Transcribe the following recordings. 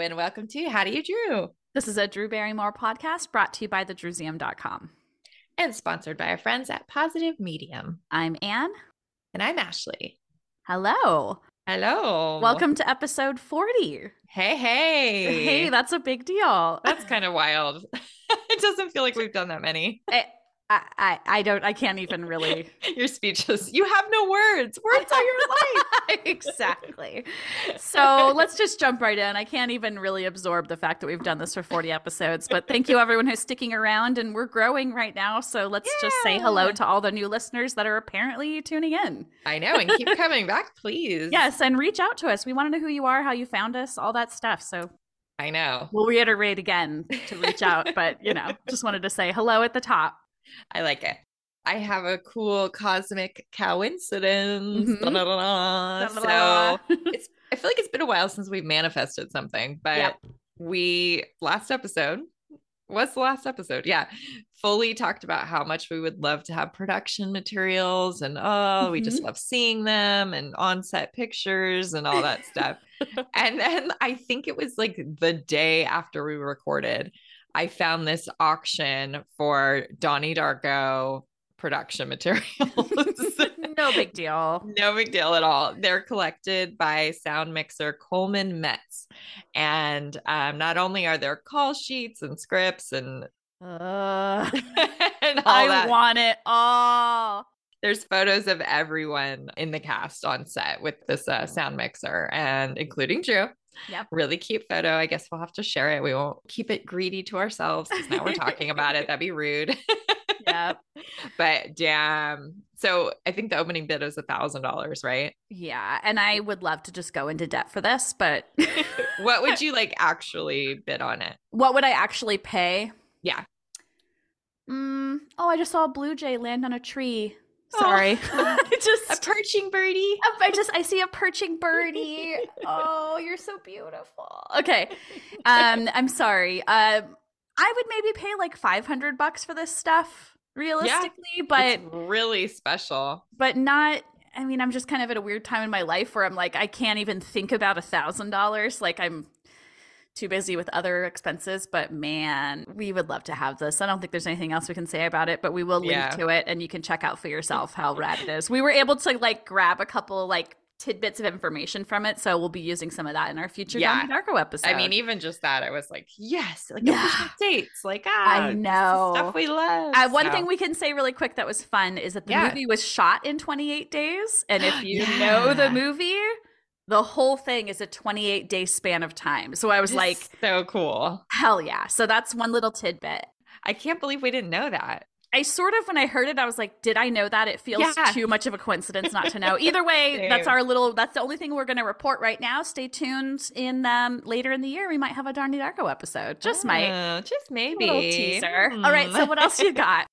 and welcome to How Do You Drew? This is a Drew Barrymore podcast brought to you by thedrewseum.com. And sponsored by our friends at Positive Medium. I'm Anne. And I'm Ashley. Hello. Hello. Welcome to episode 40. Hey, hey. Hey, that's a big deal. That's kind of wild. it doesn't feel like we've done that many. It, I, I, I don't, I can't even really. You're speechless. You have no words. Words are your life. exactly. So let's just jump right in. I can't even really absorb the fact that we've done this for 40 episodes, but thank you everyone who's sticking around and we're growing right now. So let's yeah. just say hello to all the new listeners that are apparently tuning in. I know. And keep coming back, please. Yes. And reach out to us. We want to know who you are, how you found us, all that stuff. So I know. We'll reiterate again to reach out, but you know, just wanted to say hello at the top. I like it. I have a cool cosmic coincidence. Mm-hmm. So it's I feel like it's been a while since we've manifested something, but yep. we last episode what's the last episode? Yeah. Fully talked about how much we would love to have production materials and oh, mm-hmm. we just mm-hmm. love seeing them and on-set pictures and all that stuff. and then I think it was like the day after we recorded, I found this auction for Donnie Darko production materials. no big deal. No big deal at all. They're collected by sound mixer Coleman Metz. And um, not only are there call sheets and scripts and, uh, and I that, want it all. There's photos of everyone in the cast on set with this uh, sound mixer and including Drew. Yep. Really cute photo. I guess we'll have to share it. We won't keep it greedy to ourselves because now we're talking about it. That'd be rude. yep. But damn. So I think the opening bid was a thousand dollars, right? Yeah. And I would love to just go into debt for this, but what would you like actually bid on it? What would I actually pay? Yeah. Mm, oh, I just saw a blue jay land on a tree. Sorry. Oh, just a perching birdie. I just I see a perching birdie. oh, you're so beautiful. Okay. Um I'm sorry. Um I would maybe pay like 500 bucks for this stuff realistically, yeah, but really special. But not I mean, I'm just kind of at a weird time in my life where I'm like I can't even think about a $1000 like I'm too busy with other expenses. But man, we would love to have this. I don't think there's anything else we can say about it, but we will link yeah. to it and you can check out for yourself how rad it is. We were able to like grab a couple like tidbits of information from it. So we'll be using some of that in our future yeah. Episode. I mean, even just that, I was like, yes, like yeah. dates, like ah, I know stuff we love. Uh, one so. thing we can say really quick that was fun is that the yeah. movie was shot in 28 days, and if you yeah. know the movie, the whole thing is a 28 day span of time. So I was like, so cool. Hell yeah. So that's one little tidbit. I can't believe we didn't know that. I sort of, when I heard it, I was like, did I know that? It feels yeah. too much of a coincidence not to know. Either way, that's our little, that's the only thing we're going to report right now. Stay tuned in um, later in the year. We might have a Donnie Darko episode. Just oh, might. Just maybe. Little teaser. Mm. All right. So what else you got?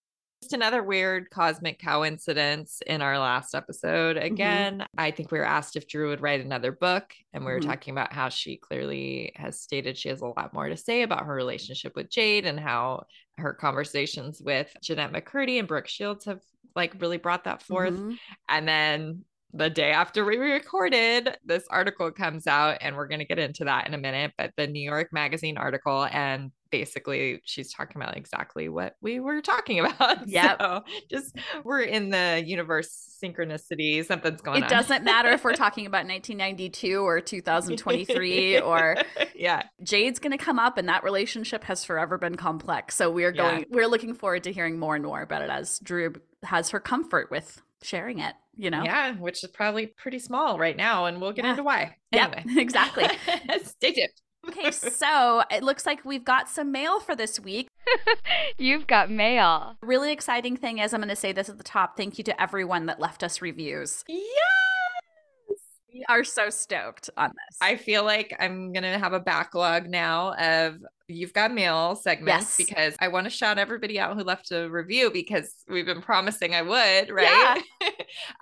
Just another weird cosmic coincidence in our last episode. Mm-hmm. Again, mm-hmm. I think we were asked if Drew would write another book, and we were mm-hmm. talking about how she clearly has stated she has a lot more to say about her relationship with Jade and how her conversations with Jennette McCurdy and Brooke Shields have like really brought that forth. Mm-hmm. And then the day after we recorded, this article comes out, and we're going to get into that in a minute. But the New York Magazine article, and basically she's talking about exactly what we were talking about. Yeah. So just we're in the universe synchronicity. Something's going it on. It doesn't matter if we're talking about 1992 or 2023 or yeah. Jade's going to come up and that relationship has forever been complex. So we're going yeah. we're looking forward to hearing more and more about it as Drew has her comfort with sharing it, you know? Yeah, which is probably pretty small right now. And we'll get yeah. into why. Anyway. Yeah, exactly. Stay tuned. okay, so it looks like we've got some mail for this week. You've got mail. Really exciting thing is I'm going to say this at the top. Thank you to everyone that left us reviews. Yeah. We are so stoked on this. I feel like I'm going to have a backlog now of You've Got Mail segments yes. because I want to shout everybody out who left a review because we've been promising I would, right? Yeah.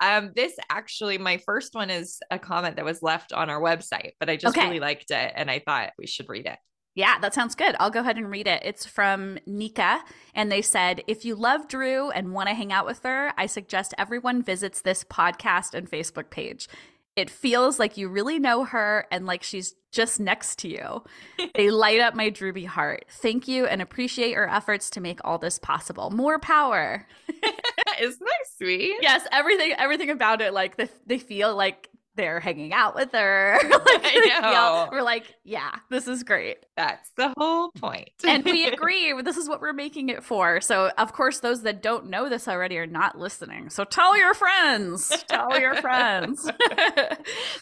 um, this actually, my first one is a comment that was left on our website, but I just okay. really liked it and I thought we should read it. Yeah, that sounds good. I'll go ahead and read it. It's from Nika, and they said, If you love Drew and want to hang out with her, I suggest everyone visits this podcast and Facebook page. It feels like you really know her and like she's just next to you. they light up my Drewby heart. Thank you and appreciate your efforts to make all this possible. More power. Isn't that sweet? Yes, everything everything about it like they, they feel like they're hanging out with her. like, I know. We're like, yeah, this is great. That's the whole point. and we agree. This is what we're making it for. So, of course, those that don't know this already are not listening. So, tell your friends. Tell your friends.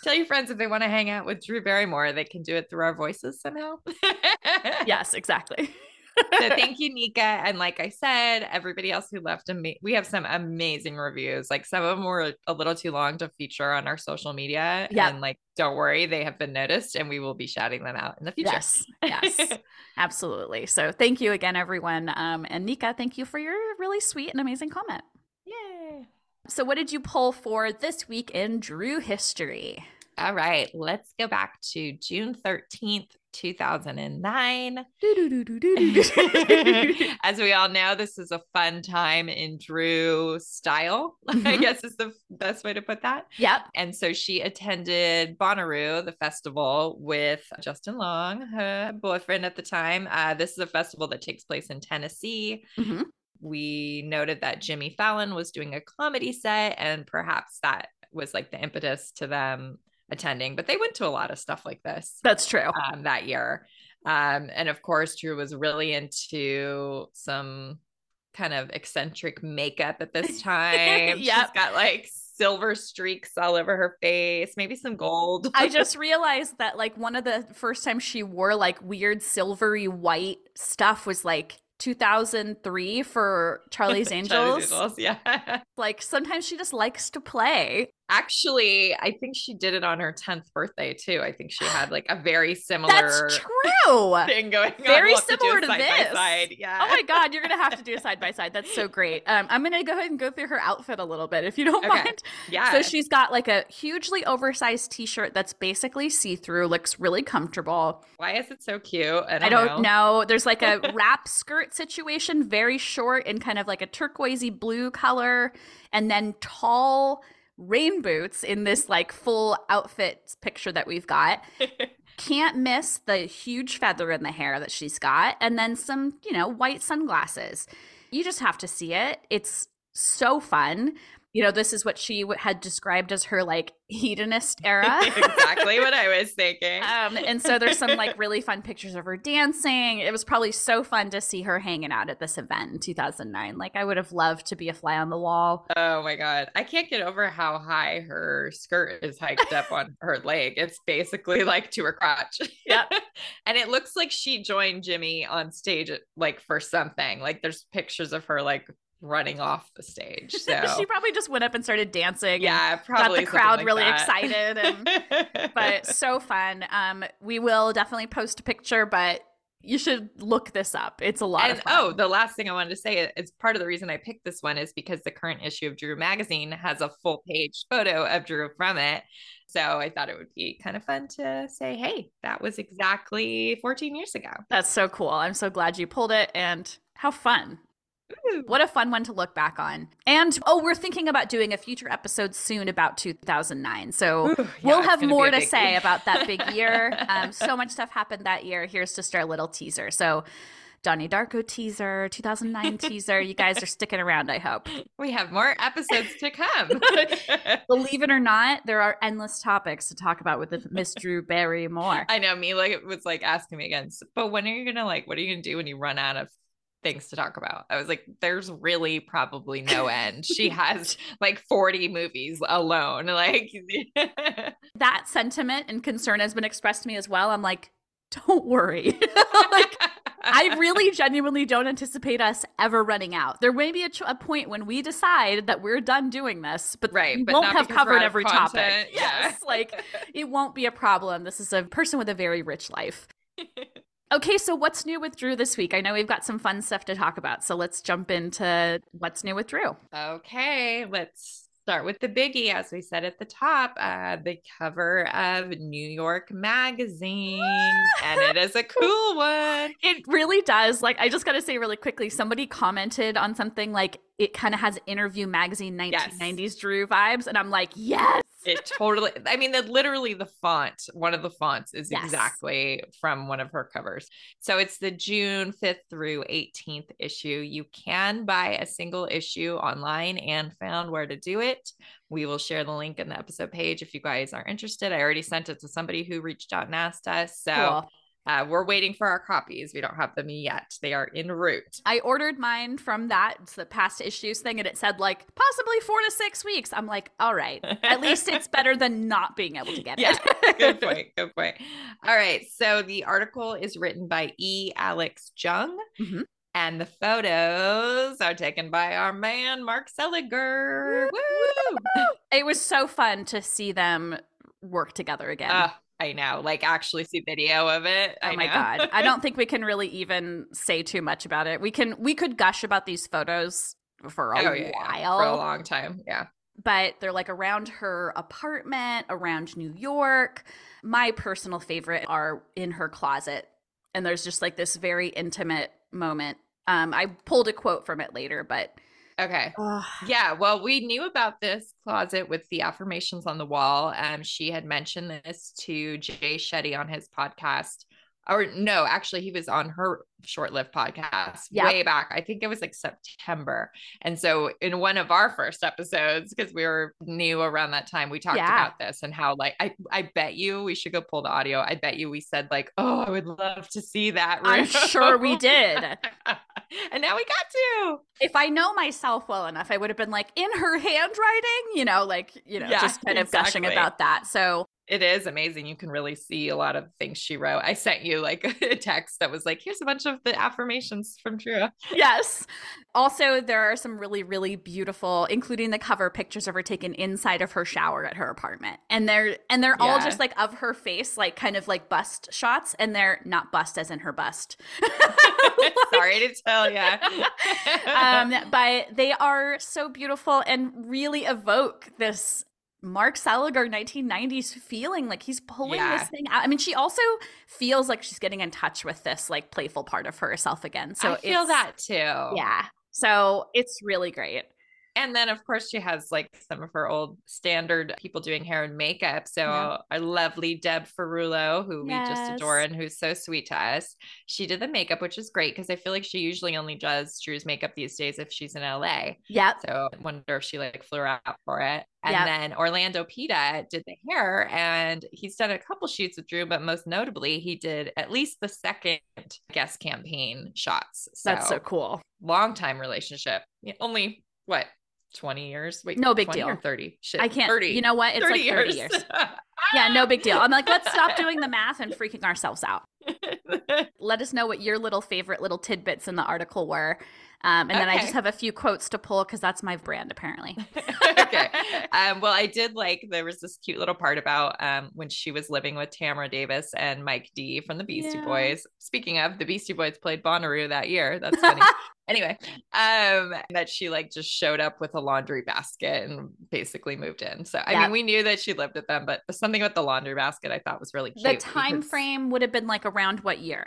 Tell your friends if they want to hang out with Drew Barrymore, they can do it through our voices somehow. yes, exactly so thank you, Nika. And like I said, everybody else who left, ama- we have some amazing reviews. Like some of them were a little too long to feature on our social media. Yeah. And like, don't worry, they have been noticed and we will be shouting them out in the future. Yes. Yes. absolutely. So thank you again, everyone. Um, and Nika, thank you for your really sweet and amazing comment. Yay. So, what did you pull for this week in Drew history? All right, let's go back to June 13th, 2009. As we all know, this is a fun time in Drew style, mm-hmm. I guess is the best way to put that. Yep. And so she attended Bonnaroo, the festival, with Justin Long, her boyfriend at the time. Uh, this is a festival that takes place in Tennessee. Mm-hmm. We noted that Jimmy Fallon was doing a comedy set, and perhaps that was like the impetus to them attending, but they went to a lot of stuff like this. That's true. Um, that year. Um, and of course, Drew was really into some kind of eccentric makeup at this time. yeah. She's got like silver streaks all over her face, maybe some gold. I just realized that like one of the first times she wore like weird silvery white stuff was like 2003 for Charlie's Angels. Charlie's Angels, yeah. like sometimes she just likes to play. Actually, I think she did it on her 10th birthday too. I think she had like a very similar That's true. thing going very on. Similar to, to this. Side. Yeah. Oh my god, you're gonna have to do a side by side. That's so great. Um, I'm gonna go ahead and go through her outfit a little bit if you don't okay. mind. Yeah. So she's got like a hugely oversized t-shirt that's basically see-through, looks really comfortable. Why is it so cute? I don't, I don't know. know. There's like a wrap skirt situation, very short and kind of like a turquoisey blue color, and then tall rain boots in this like full outfit picture that we've got. Can't miss the huge feather in the hair that she's got, and then some, you know, white sunglasses. You just have to see it. It's so fun you know, this is what she had described as her like hedonist era. exactly what I was thinking. Um, and so there's some like really fun pictures of her dancing. It was probably so fun to see her hanging out at this event in 2009. Like I would have loved to be a fly on the wall. Oh my god, I can't get over how high her skirt is hiked up on her leg. It's basically like to her crotch. Yeah, and it looks like she joined Jimmy on stage, like for something. Like there's pictures of her like running off the stage. So she probably just went up and started dancing. Yeah, probably got the crowd like really that. excited. And, but so fun. Um, we will definitely post a picture, but you should look this up. It's a lot and, Oh, the last thing I wanted to say is part of the reason I picked this one is because the current issue of Drew magazine has a full page photo of Drew from it. So I thought it would be kind of fun to say, hey, that was exactly 14 years ago. That's so cool. I'm so glad you pulled it and how fun. What a fun one to look back on. And oh, we're thinking about doing a future episode soon about 2009. So Ooh, yeah, we'll have more to say about that big year. Um, so much stuff happened that year. Here's just our little teaser. So Donnie Darko teaser, 2009 teaser. You guys are sticking around, I hope. We have more episodes to come. Believe it or not, there are endless topics to talk about with Miss Drew Barrymore. I know me like was like asking me again, but when are you gonna like what are you gonna do when you run out of things to talk about. I was like, there's really probably no end. she has like 40 movies alone. Like that sentiment and concern has been expressed to me as well. I'm like, don't worry. like I really genuinely don't anticipate us ever running out. There may be a, ch- a point when we decide that we're done doing this, but right, we but won't have covered every content. topic. Yeah. Yes, like it won't be a problem. This is a person with a very rich life. Okay, so what's new with Drew this week? I know we've got some fun stuff to talk about. So let's jump into what's new with Drew. Okay, let's start with the biggie. As we said at the top, uh, the cover of New York Magazine. and it is a cool one. It really does. Like, I just got to say really quickly somebody commented on something like it kind of has interview magazine 1990s yes. Drew vibes. And I'm like, yes it totally I mean that literally the font, one of the fonts is Yes. exactly from one of her covers. So it's the June 5th through 18th issue. You can buy a single issue online and found where to do it. We will share the link in the episode page if you guys are interested. I already sent it to somebody who reached out and asked us. So Cool. Uh, we're waiting for our copies. We don't have them yet. They are en route. I ordered mine from that it's the past issues thing, and it said like possibly four to six weeks. I'm like, all right, at least it's better than not being able to get Yeah, it. good point. Good point. All right. So the article is written by E. Alex Jung, Mhm. and the photos are taken by our man Mark Seliger. Woo! It was so fun to see them work together again. Ah, I know. Like actually see video of it. Oh I my know. god. I don't think we can really even say too much about it. We can we could gush about these photos for a Oh, yeah, yeah. while. for a long time. Yeah. but they're like around her apartment, around New York. My personal favorite are in her closet. And there's just like this very intimate moment. Um, I pulled a quote from it later, but Okay. Yeah, well, we knew about this closet with the affirmations on the wall. Um, she had mentioned this to Jay Shetty on his podcast. Or no, actually, he was on her short-lived podcast Yep. way back. I think it was like September. And so, in one of our first episodes, because we were new around that time, we talked Yeah. about this and how, like, I I bet you we should go pull the audio. I bet you we said like, "Oh, I would love to see that." I'm sure we did. and now we got to. if I know myself well enough, I would have been like in her handwriting, you know, like, you know, Yeah, just kind of gushing about that. So It is amazing. You can really see a lot of things she wrote. I sent you like a text that was like, here's a bunch of the affirmations from Trua. yes. Also, there are some really, really beautiful, including the cover pictures of her taken inside of her shower at her apartment. And they're and they're all just like of her face, like kind of like bust shots, and they're not bust as in her bust. Sorry to tell you. um, but they are so beautiful and really evoke this Mark Seliger 1990s feeling like he's pulling Yeah. this thing out. I mean, she also feels like she's getting in touch with this like playful part of herself again. So I feel that too. Yeah. So it's really great. And then, of course, she has like some of her old standard people doing hair and makeup. So, Yeah. our lovely Deb Ferrulo, who we just adore and who's so sweet to us, she did the makeup, which is great because I feel like she usually only does Drew's makeup these days if she's in LA. Yep. So I wonder if she like flew out for it. And Yep. then Orlando Pita did the hair and he's done a couple shoots with Drew, but most notably, he did at least the second Guess campaign shots. So, That's so cool. long time relationship. Only what, 20 years? Wait, No big 20 or deal. 30. Shit. I can't. 30. You know what? It's 30 like 30 years. yeah, no big deal. I'm like, let's stop doing the math and freaking ourselves out. Let us know what your little favorite little tidbits in the article were. Um, and then I just have a few quotes to pull because that's my brand, apparently. okay. Um, well, I did like there was this cute little part about um, when she was living with Tamra Davis and Mike D from the Beastie Yeah. Boys. Speaking of, the Beastie Boys played Bonnaroo that year. That's funny. anyway, um, that she like just showed up with a laundry basket and basically moved in. So I Yeah. mean, we knew that she lived with them, but something with the laundry basket I thought was really cute. the time because, frame would have been like around what year?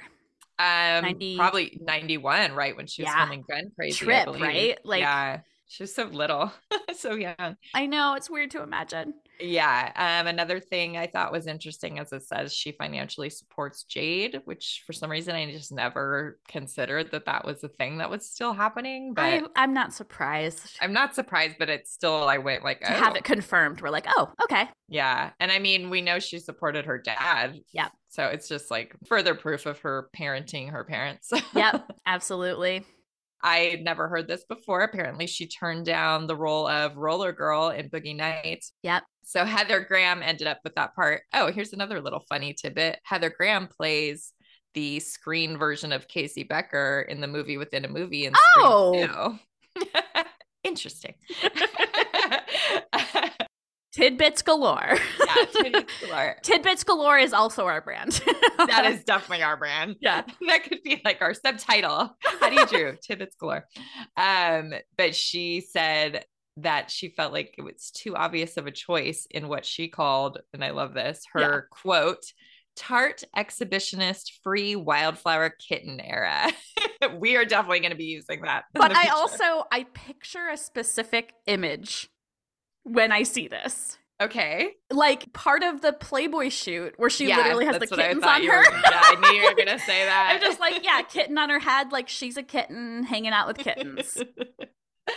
Um, 90 probably ninety one, right when she was Yeah. filming Gun Crazy, Trip, right? Like- yeah, she was so little, so young. I know it's weird to imagine. Yeah. Um, another thing I thought was interesting as it says she financially supports Jade, which for some reason I just never considered that that was a thing that was still happening. But I, I'm not surprised I'm not surprised, but it's still, I went like, to have oh, it confirmed. We're like, oh, okay. yeah. And I mean, we know she supported her dad. Yep. So it's just like further proof of her parenting her parents. Yep, absolutely. I had never heard this before. Apparently, she turned down the role of Roller Girl in Boogie Nights. Yep. So Heather Graham ended up with that part. Oh, here's another little funny tidbit. Heather Graham plays the screen version of Casey Becker in the movie within a movie. In Oh. Interesting. Tidbits galore. yeah, tidbits galore. Tidbits galore is also our brand. that is definitely our brand. Yeah. that could be like our subtitle. How do you do? Tidbits galore. Um, but she said that she felt like it was too obvious of a choice in what she called, and I love this, her quote, tart exhibitionist free wildflower kitten era. we are definitely going to be using that. but I also I picture a specific image when I see this. Okay. Like part of the Playboy shoot where she yeah, literally has the kittens on her. Were, yeah, I knew you were gonna say that. I'm just like, yeah, kitten on her head, like she's a kitten hanging out with kittens.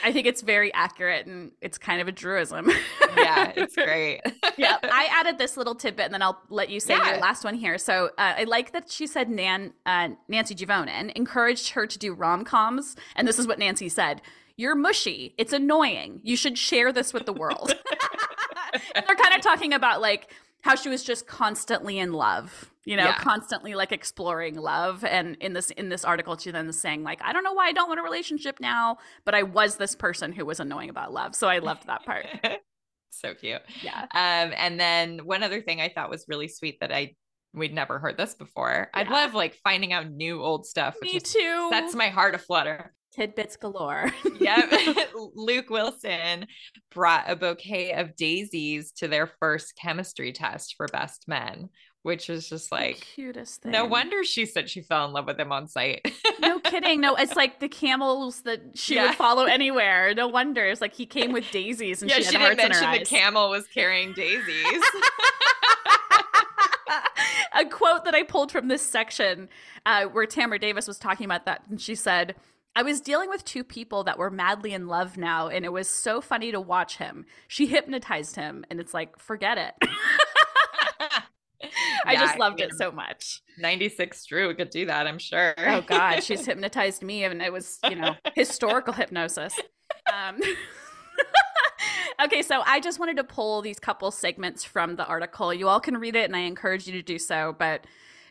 I think it's very accurate and it's kind of a druism. yeah, it's great. yeah, I added this little tidbit and then I'll let you say yeah. your last one here. So uh, I like that she said Nan, uh, Nancy Juvonen encouraged her to do rom coms. And this is what Nancy said You're mushy. It's annoying. You should share this with the world. they're kind of talking about like how she was just constantly in love you know yeah. constantly like exploring love and in this in this article she then is saying like i don't know why i don't want a relationship now but i was this person who was annoying about love so i loved that part so cute yeah um and then one other thing i thought was really sweet that i we'd never heard this before yeah. i'd love like finding out new old stuff me too that's my heart aflutter tidbits galore. yep. Luke Wilson brought a bouquet of daisies to their first chemistry test for best men, which was just like the cutest thing. No wonder she said she fell in love with him on site. no kidding. No, it's like the camels that she yeah. would follow anywhere. No wonder. It's like he came with daisies and yeah, she, she didn't mention the camel was carrying daisies. a quote that I pulled from this section uh, where Tamra Davis was talking about that, and she said, I was dealing with two people that were madly in love now, and it was so funny to watch him. She hypnotized him, and it's like, forget it. I just loved I mean, it so much. 96 Drew could do that, I'm sure. Oh God, she's hypnotized me, and it was, you know, historical hypnosis. Um, okay, so I just wanted to pull these couple segments from the article. You all can read it, and I encourage you to do so. But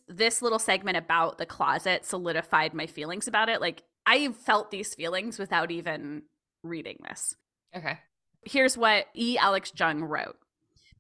this little segment about the closet solidified my feelings about it. Like I felt these feelings without even reading this. Okay. Here's what E. Alex Jung wrote.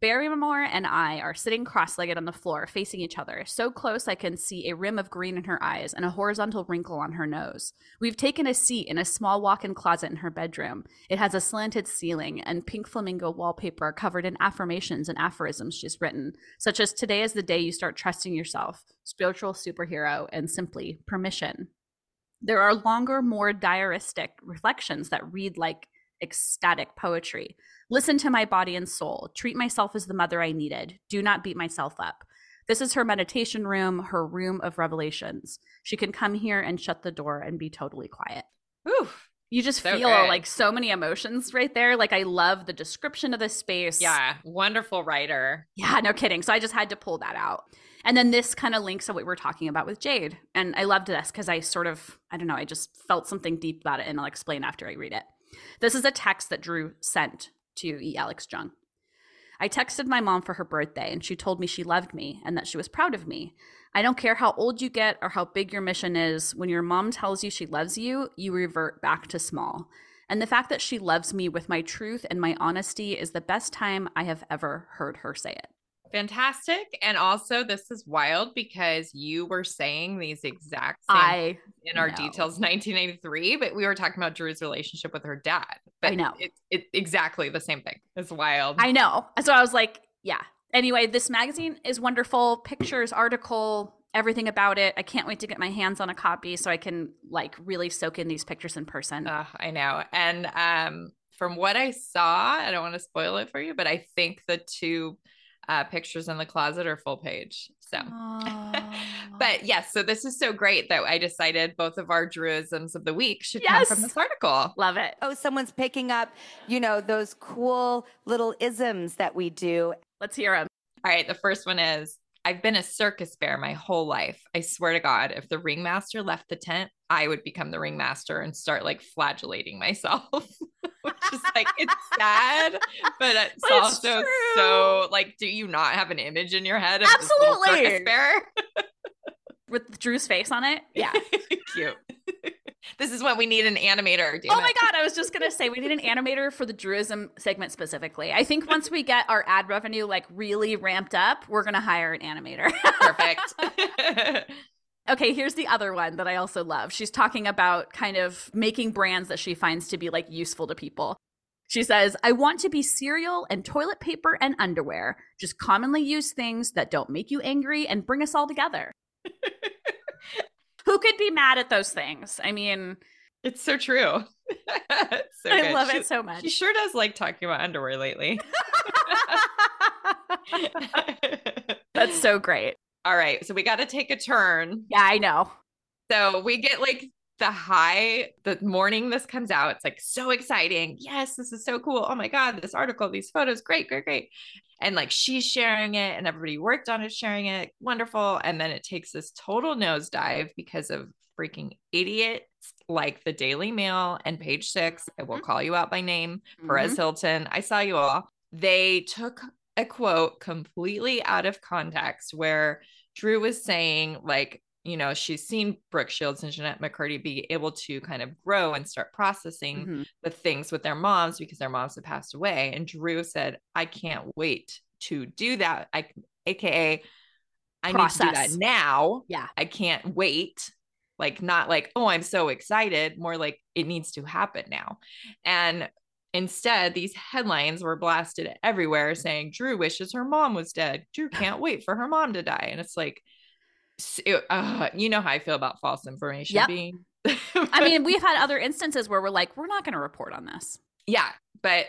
Barrymore and I are sitting cross legged on the floor, facing each other, so close I can see a rim of green in her eyes and a horizontal wrinkle on her nose. We've taken a seat in a small walk in closet in her bedroom. It has a slanted ceiling, and pink flamingo wallpaper covered in affirmations and aphorisms she's written, such as Today is the day you start trusting yourself, spiritual superhero, and simply permission. There are longer, more diaristic reflections that read like ecstatic poetry. Listen to my body and soul. Treat myself as the mother I needed. Do not beat myself up. This is her meditation room, her room of revelations. She can come here and shut the door and be totally quiet. Ooh, you just so feel good. like so many emotions right there. Like I love the description of the space. Yeah, wonderful writer. Yeah, no kidding. So I just had to pull that out. And then this kind of links to what we were talking about with Jade. And I loved this because I sort of, I don't know, I just felt something deep about it and I'll explain after I read it. This is a text that Drew sent to E. Alex Jung. I texted my mom for her birthday and she told me she loved me and that she was proud of me. I don't care how old you get or how big your mission is, when your mom tells you she loves you, you revert back to small. And the fact that she loves me with my truth and my honesty is the best time I have ever heard her say it fantastic. And also, this is wild because you were saying these exact same I in our know. details 1983, but we were talking about Drew's relationship with her dad. But I know it's it, exactly the same thing. It's wild. I know. So I was like, yeah. Anyway, this magazine is wonderful. Pictures, article, everything about it. I can't wait to get my hands on a copy so I can like really soak in these pictures in person. Uh, I know. And um, from what I saw, I don't want to spoil it for you, but I think the two uh, pictures in the closet or full page. So, but yes, so this is so great that I decided both of our druisms of the week should yes. come from this article. Love it. Oh, someone's picking up, you know, those cool little isms that we do. Let's hear them. All right. The first one is I've been a circus bear my whole life. I swear to God, if the ringmaster left the tent, I would become the ringmaster and start like flagellating myself, which is like, it's sad, but it's but also it's so like, do you not have an image in your head of Absolutely. circus bear? With Drew's face on it? Yeah. Cute. This is what we need an animator. oh my god, I was just gonna say we need an animator for the Druism segment specifically. I think once we get our ad revenue like really ramped up, we're gonna hire an animator. Perfect. Okay, here's the other one that I also love. She's talking about kind of making brands that she finds to be like useful to people. She says, I want to be cereal and toilet paper and underwear, just commonly used things that don't make you angry and bring us all together. Who could be mad at those things? I mean, it's so true. so I good. love she, it so much. She sure does like talking about underwear lately. That's so great. All right. So we got to take a turn. Yeah, I know. So we get like the high the morning this comes out. It's like so exciting. Yes, this is so cool. Oh my God, this article, these photos, great, great, great. And like she's sharing it and everybody worked on it sharing it. Wonderful. And then it takes this total nosedive because of freaking idiots like the Daily Mail and page six. I will mm-hmm. call you out by name, mm-hmm. Perez Hilton. I saw you all. They took a quote completely out of context where Drew was saying, like, you know, she's seen Brooke Shields and Jennette McCurdy be able to kind of grow and start processing mm-hmm. the things with their moms because their moms have passed away. And Drew said, I can't wait to do that. I, AKA, I Process. need to do that now. Yeah. I can't wait. Like, not like, oh, I'm so excited, more like it needs to happen now. And Instead, these headlines were blasted everywhere saying Drew wishes her mom was dead. Drew can't wait for her mom to die. And it's like, it, uh, you know how I feel about false information yep. being. I mean, we've had other instances where we're like, we're not going to report on this. Yeah. But,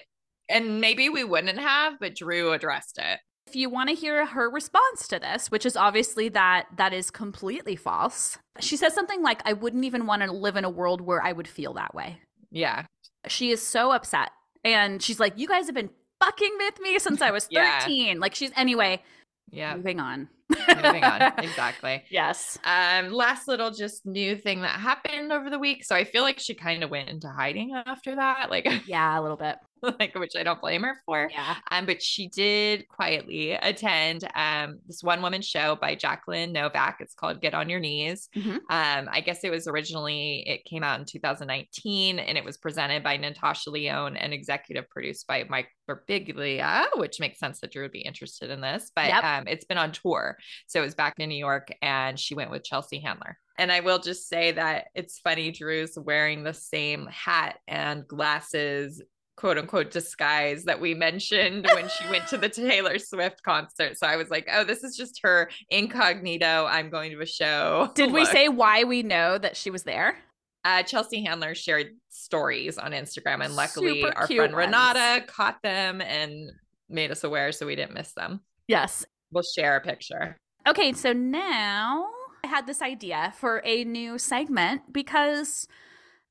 and maybe we wouldn't have, but Drew addressed it. If you want to hear her response to this, which is obviously that that is completely false, she says something like, I wouldn't even want to live in a world where I would feel that way. Yeah. She is so upset and she's like, You guys have been fucking with me since I was 13. yeah. Like she's anyway. Yeah. Moving on. Moving on. Exactly. Yes. Um, last little just new thing that happened over the week. So I feel like she kind of went into hiding after that. Like Yeah, a little bit. like which I don't blame her for. Yeah. Um, but she did quietly attend um this one woman show by Jacqueline Novak. It's called Get on Your Knees. Mm-hmm. Um, I guess it was originally it came out in 2019 and it was presented by Natasha Lyonne and executive produced by Mike Birbiglia, which makes sense that Drew would be interested in this. But yep. um, it's been on tour. So it was back in New York and she went with Chelsea Handler. And I will just say that it's funny, Drew's wearing the same hat and glasses quote unquote disguise that we mentioned when she went to the Taylor Swift concert. So I was like, oh, this is just her incognito. I'm going to a show. Did Look. we say why we know that she was there? Uh, Chelsea Handler shared stories on Instagram, and luckily Super our friend ones. Renata caught them and made us aware so we didn't miss them. Yes. We'll share a picture. Okay, so now I had this idea for a new segment because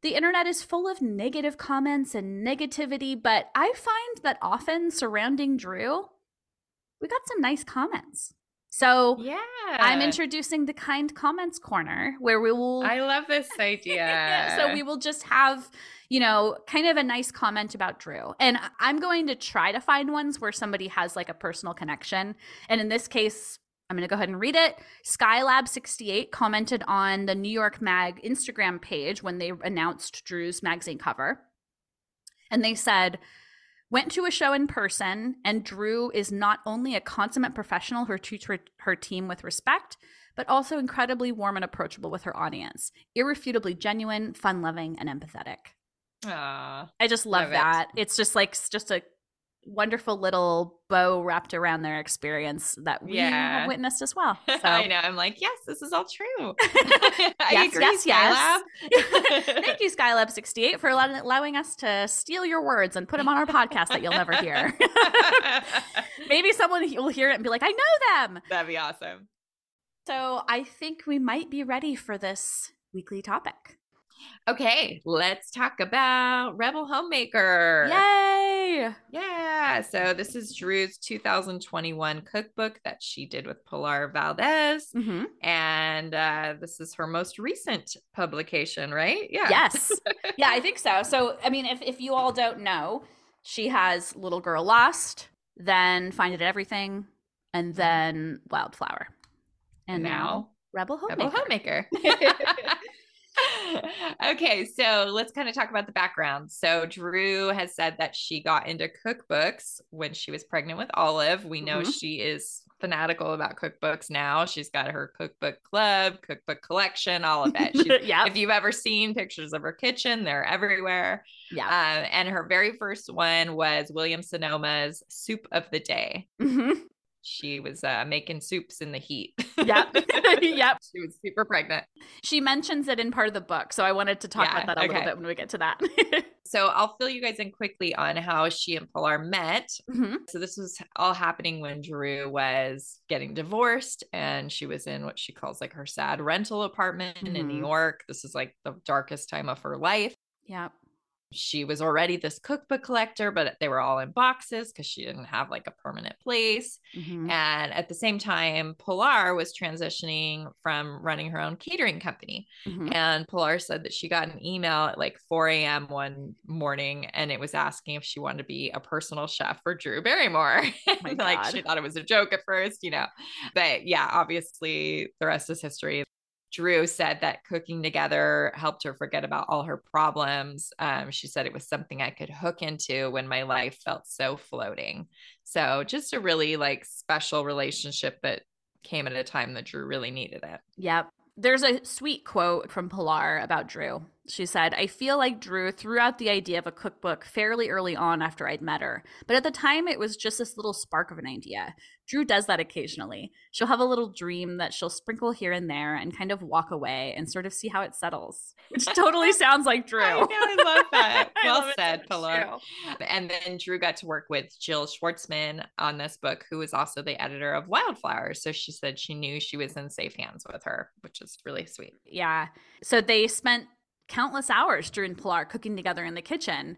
the internet is full of negative comments and negativity, but I find that often surrounding Drew, we got some nice comments. So yeah, I'm introducing the kind comments corner where we will. I love this idea. so we will just have, you know, kind of a nice comment about Drew, and I'm going to try to find ones where somebody has like a personal connection. And in this case, I'm going to go ahead and read it. Skylab68 commented on the New York Mag Instagram page when they announced Drew's magazine cover. And they said, went to a show in person, and Drew is not only a consummate professional who treats her, her team with respect, but also incredibly warm and approachable with her audience. Irrefutably genuine, fun loving, and empathetic. Aww, I just love, love that. It. It's just like just a wonderful little bow wrapped around their experience that we yeah. have witnessed as well. So. I know. I'm like, yes, this is all true. yes, agree, yes, yes. Thank you, Skylab 68, for allowing us to steal your words and put them on our podcast that you'll never hear. Maybe someone will hear it and be like, I know them. That'd be awesome. So I think we might be ready for this weekly topic. Okay, let's talk about Rebel Homemaker. Yay! Yeah. So this is Drew's 2021 cookbook that she did with Pilar Valdes. Mm-hmm. And uh, this is her most recent publication, right? Yeah. Yes. yeah, I think so. So, I mean, if, if you all don't know, she has Little Girl Lost, then Find It Everything, and then Wildflower. And now, now Rebel Homemaker. Rebel Homemaker. okay, so let's kind of talk about the background. So Drew has said that she got into cookbooks when she was pregnant with Olive. We know mm-hmm. she is fanatical about cookbooks now. She's got her cookbook club, cookbook collection, all of it. yeah. If you've ever seen pictures of her kitchen, they're everywhere. Yeah. Uh, and her very first one was William Sonoma's Soup of the Day. Mm-hmm. She was uh, making soups in the heat. Yep. yep. She was super pregnant. She mentions it in part of the book. So I wanted to talk Yeah, about that a okay. little bit when we get to that. So I'll fill you guys in quickly on how she and Pilar met. Mhm. So this was all happening when Drew was getting divorced and she was in what she calls like her sad rental apartment in Mhm. New York. This is like the darkest time of her life. Yep. She was already this cookbook collector, but they were all in boxes because she didn't have like a permanent place. Mhm. And at the same time, Pilar was transitioning from running her own catering company. Mhm. And Pilar said that she got an email at like 4 a.m. one morning and it was asking if she wanted to be a personal chef for Drew Barrymore. Oh like she thought it was a joke at first, you know. But yeah, obviously the rest is history. Drew said that cooking together helped her forget about all her problems. Um, she said it was something I could hook into when my life felt so floating. So just a really like special relationship that came at a time that Drew really needed it. Yep. There's a sweet quote from Pilar about Drew. She said, I feel like Drew threw out the idea of a cookbook fairly early on after I'd met her. But at the time, it was just this little spark of an idea. Drew does that occasionally. She'll have a little dream that she'll sprinkle here and there and kind of walk away and sort of see how it settles, which totally sounds like Drew. I know, I love that. Well love so said, Pilar. And then Drew got to work with Jill Schwartzman on this book, who is also the editor of Wildflowers. So she said she knew she was in safe hands with her, which is really sweet. Yeah. So they spent countless hours, Drew and Pilar, cooking together in the kitchen.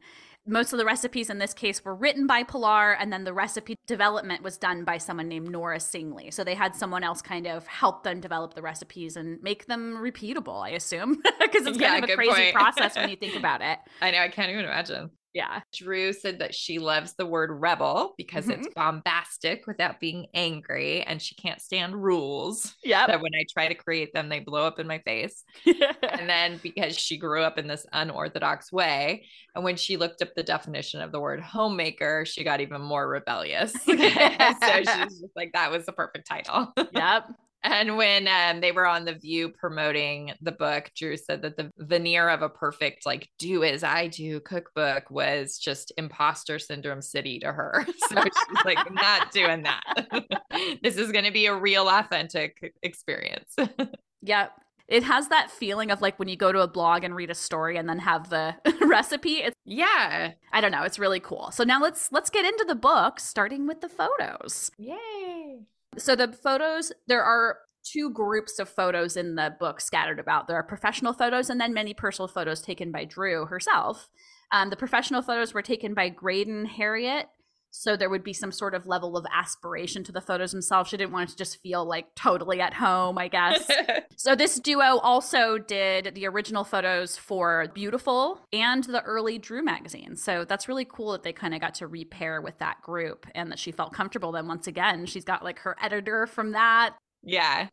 Most of the recipes in this case were written by Pilar, and then the recipe development was done by someone named Nora Singley. So they had someone else kind of help them develop the recipes and make them repeatable, I assume, because it's Yeah, kind of a crazy point. process when you think about it. I know, I can't even imagine. Yeah. Drew said that she loves the word rebel because it's mm-hmm. bombastic without being angry, and she can't stand rules. Yeah. That when I try to create them, they blow up in my face. and then because she grew up in this unorthodox way and when she looked up the definition of the word homemaker she got even more rebellious so she's just like that was the perfect title yep. And when um, they were on the view promoting the book drew said that the veneer of a perfect like do as i do cookbook was just imposter syndrome city to her so she's like not doing that this is going to be a real authentic experience Yep. It has that feeling of like when you go to a blog and read a story and then have the recipe. It's yeah I don't know, it's really cool. So now let's let's get into the book starting with the photos. yay So the photos, there are two groups of photos in the book scattered about. There are professional photos and then many personal photos taken by Drew herself. Um, the professional photos were taken by Graydon Herriott. So there would be some sort of level of aspiration to the photos themselves. She didn't want it to just feel like totally at home, I guess. So this duo also did the original photos for Beautiful and the early Drew magazine. So that's really cool that they kind of got to repair with that group and that she felt comfortable then once again. She's got like her editor from that. Yeah.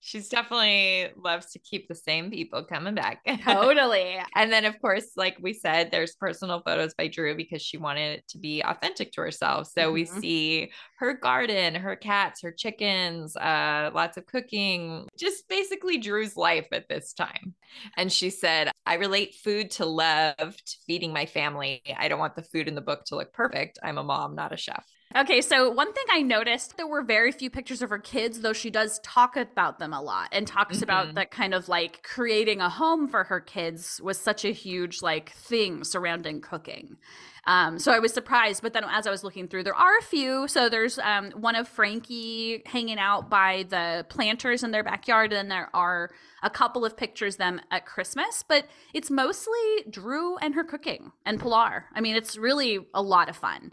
She's definitely loves to keep the same people coming back. Totally. and then, of course, like we said, there's personal photos by Drew because she wanted it to be authentic to herself. So we Mhm. see her garden, her cats, her chickens, uh, lots of cooking, just basically Drew's life at this time. And she said, I relate food to love, to feeding my family. I don't want the food in the book to look perfect. I'm a mom, not a chef. Okay, so one thing I noticed there were very few pictures of her kids, though she does talk about them a lot and talks about Mhm. that kind of like creating a home for her kids was such a huge like thing surrounding cooking. Um, so I was surprised, but then as I was looking through, there are a few. So there's um, one of Frankie hanging out by the planters in their backyard, and there are a couple of pictures of them at Christmas, but it's mostly Drew and her cooking and Pilar. I mean, it's really a lot of fun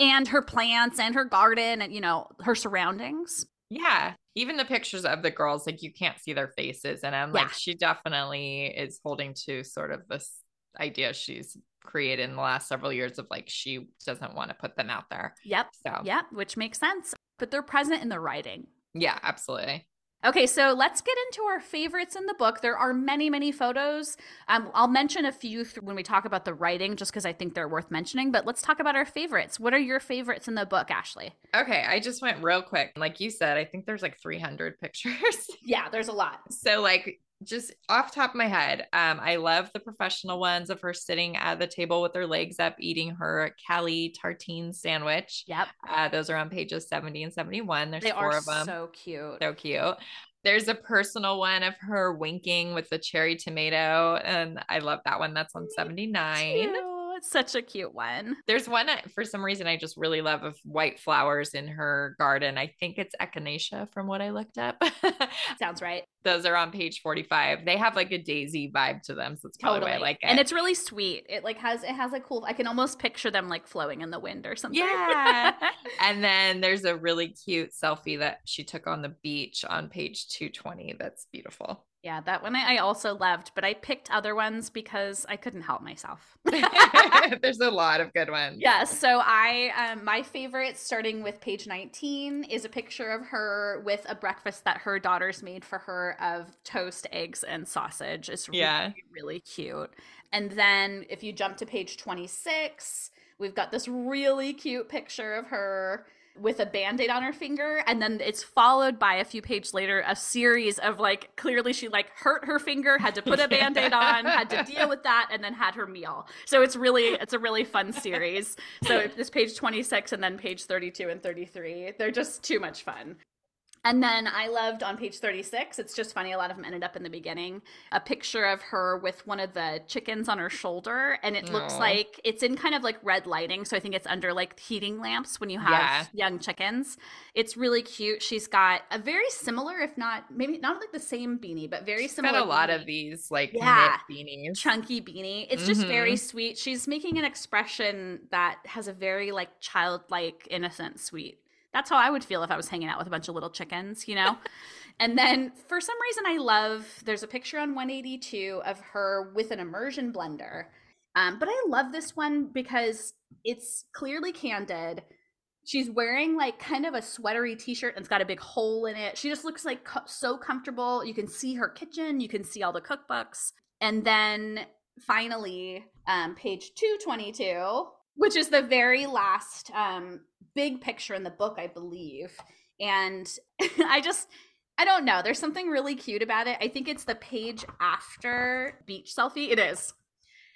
and her plants and her garden and you know her surroundings Yeah. Even the pictures of the girls, like you can't see their faces. And I'm Yeah. like, she definitely is holding to sort of this idea she's created in the last several years of like, she doesn't want to put them out there. yep So, yep which makes sense but they're present in the writing yeah, absolutely. Okay so let's get into our favorites in the book there are many many photos um, i'll mention a few th- when we talk about the writing just because i think they're worth mentioning but let's talk about our favorites what are your favorites in the book ashley Okay. I just went real quick. Like you said, I think there's like 300 pictures. yeah there's a lot so, like, just off top of my head, um, I love the professional ones of her sitting at the table with her legs up, eating her Cali tartine sandwich. Yep. Uh, those are on pages 70 and 71. There's they four of them. so cute. So cute. There's a personal one of her winking with the cherry tomato. And I love that one. That's on 79. Such a cute one. There's one for some reason I just really love of white flowers in her garden. I think it's echinacea from what I looked up. Sounds right. Those are on page 45. They have like a daisy vibe to them. So it's probably Totally. why I like it. And it's really sweet. It like has it has a cool I can almost picture them like flowing in the wind or something. Yeah. and then there's a really cute selfie that she took on the beach on page 220. That's beautiful. Yeah, that one I also loved, but I picked other ones because I couldn't help myself. there's a lot of good ones. Yeah, so I um, my favorite, starting with page 19, is a picture of her with a breakfast that her daughters made for her of toast, eggs, and sausage. It's really, Yeah. really cute. And then if you jump to page 26, we've got this really cute picture of her with a band-aid on her finger and then it's followed by a few pages later a series of like clearly she like hurt her finger had to put a band-aid on had to deal with that and then had her meal. So it's really it's a really fun series. So this page 26 and then page 32 and 33 they're just too much fun and then I loved on page 36, it's just funny, a lot of them ended up in the beginning, a picture of her with one of the chickens on her shoulder. And it looks like it's in kind of like red lighting. So I think it's under like heating lamps when you have Yeah. young chickens. It's really cute. She's got a very similar, if not maybe not like the same beanie, but very She's similar. got a lot of these like Yeah. knit beanies. chunky beanie. It's just very Mhm. sweet. She's making an expression that has a very like childlike, innocent, sweet. That's how I would feel if I was hanging out with a bunch of little chickens, you know? and then for some reason I love there's a picture on 182 of her with an immersion blender. Um, but I love this one because it's clearly candid. She's wearing like kind of a sweatery t-shirt and it's got a big hole in it. She just looks like co- so comfortable. You can see her kitchen, you can see all the cookbooks. And then finally, um, page 222, which is the very last um, big picture in the book, I believe. And I just, I don't know. There's something really cute about it. I think it's the page after beach selfie. It is.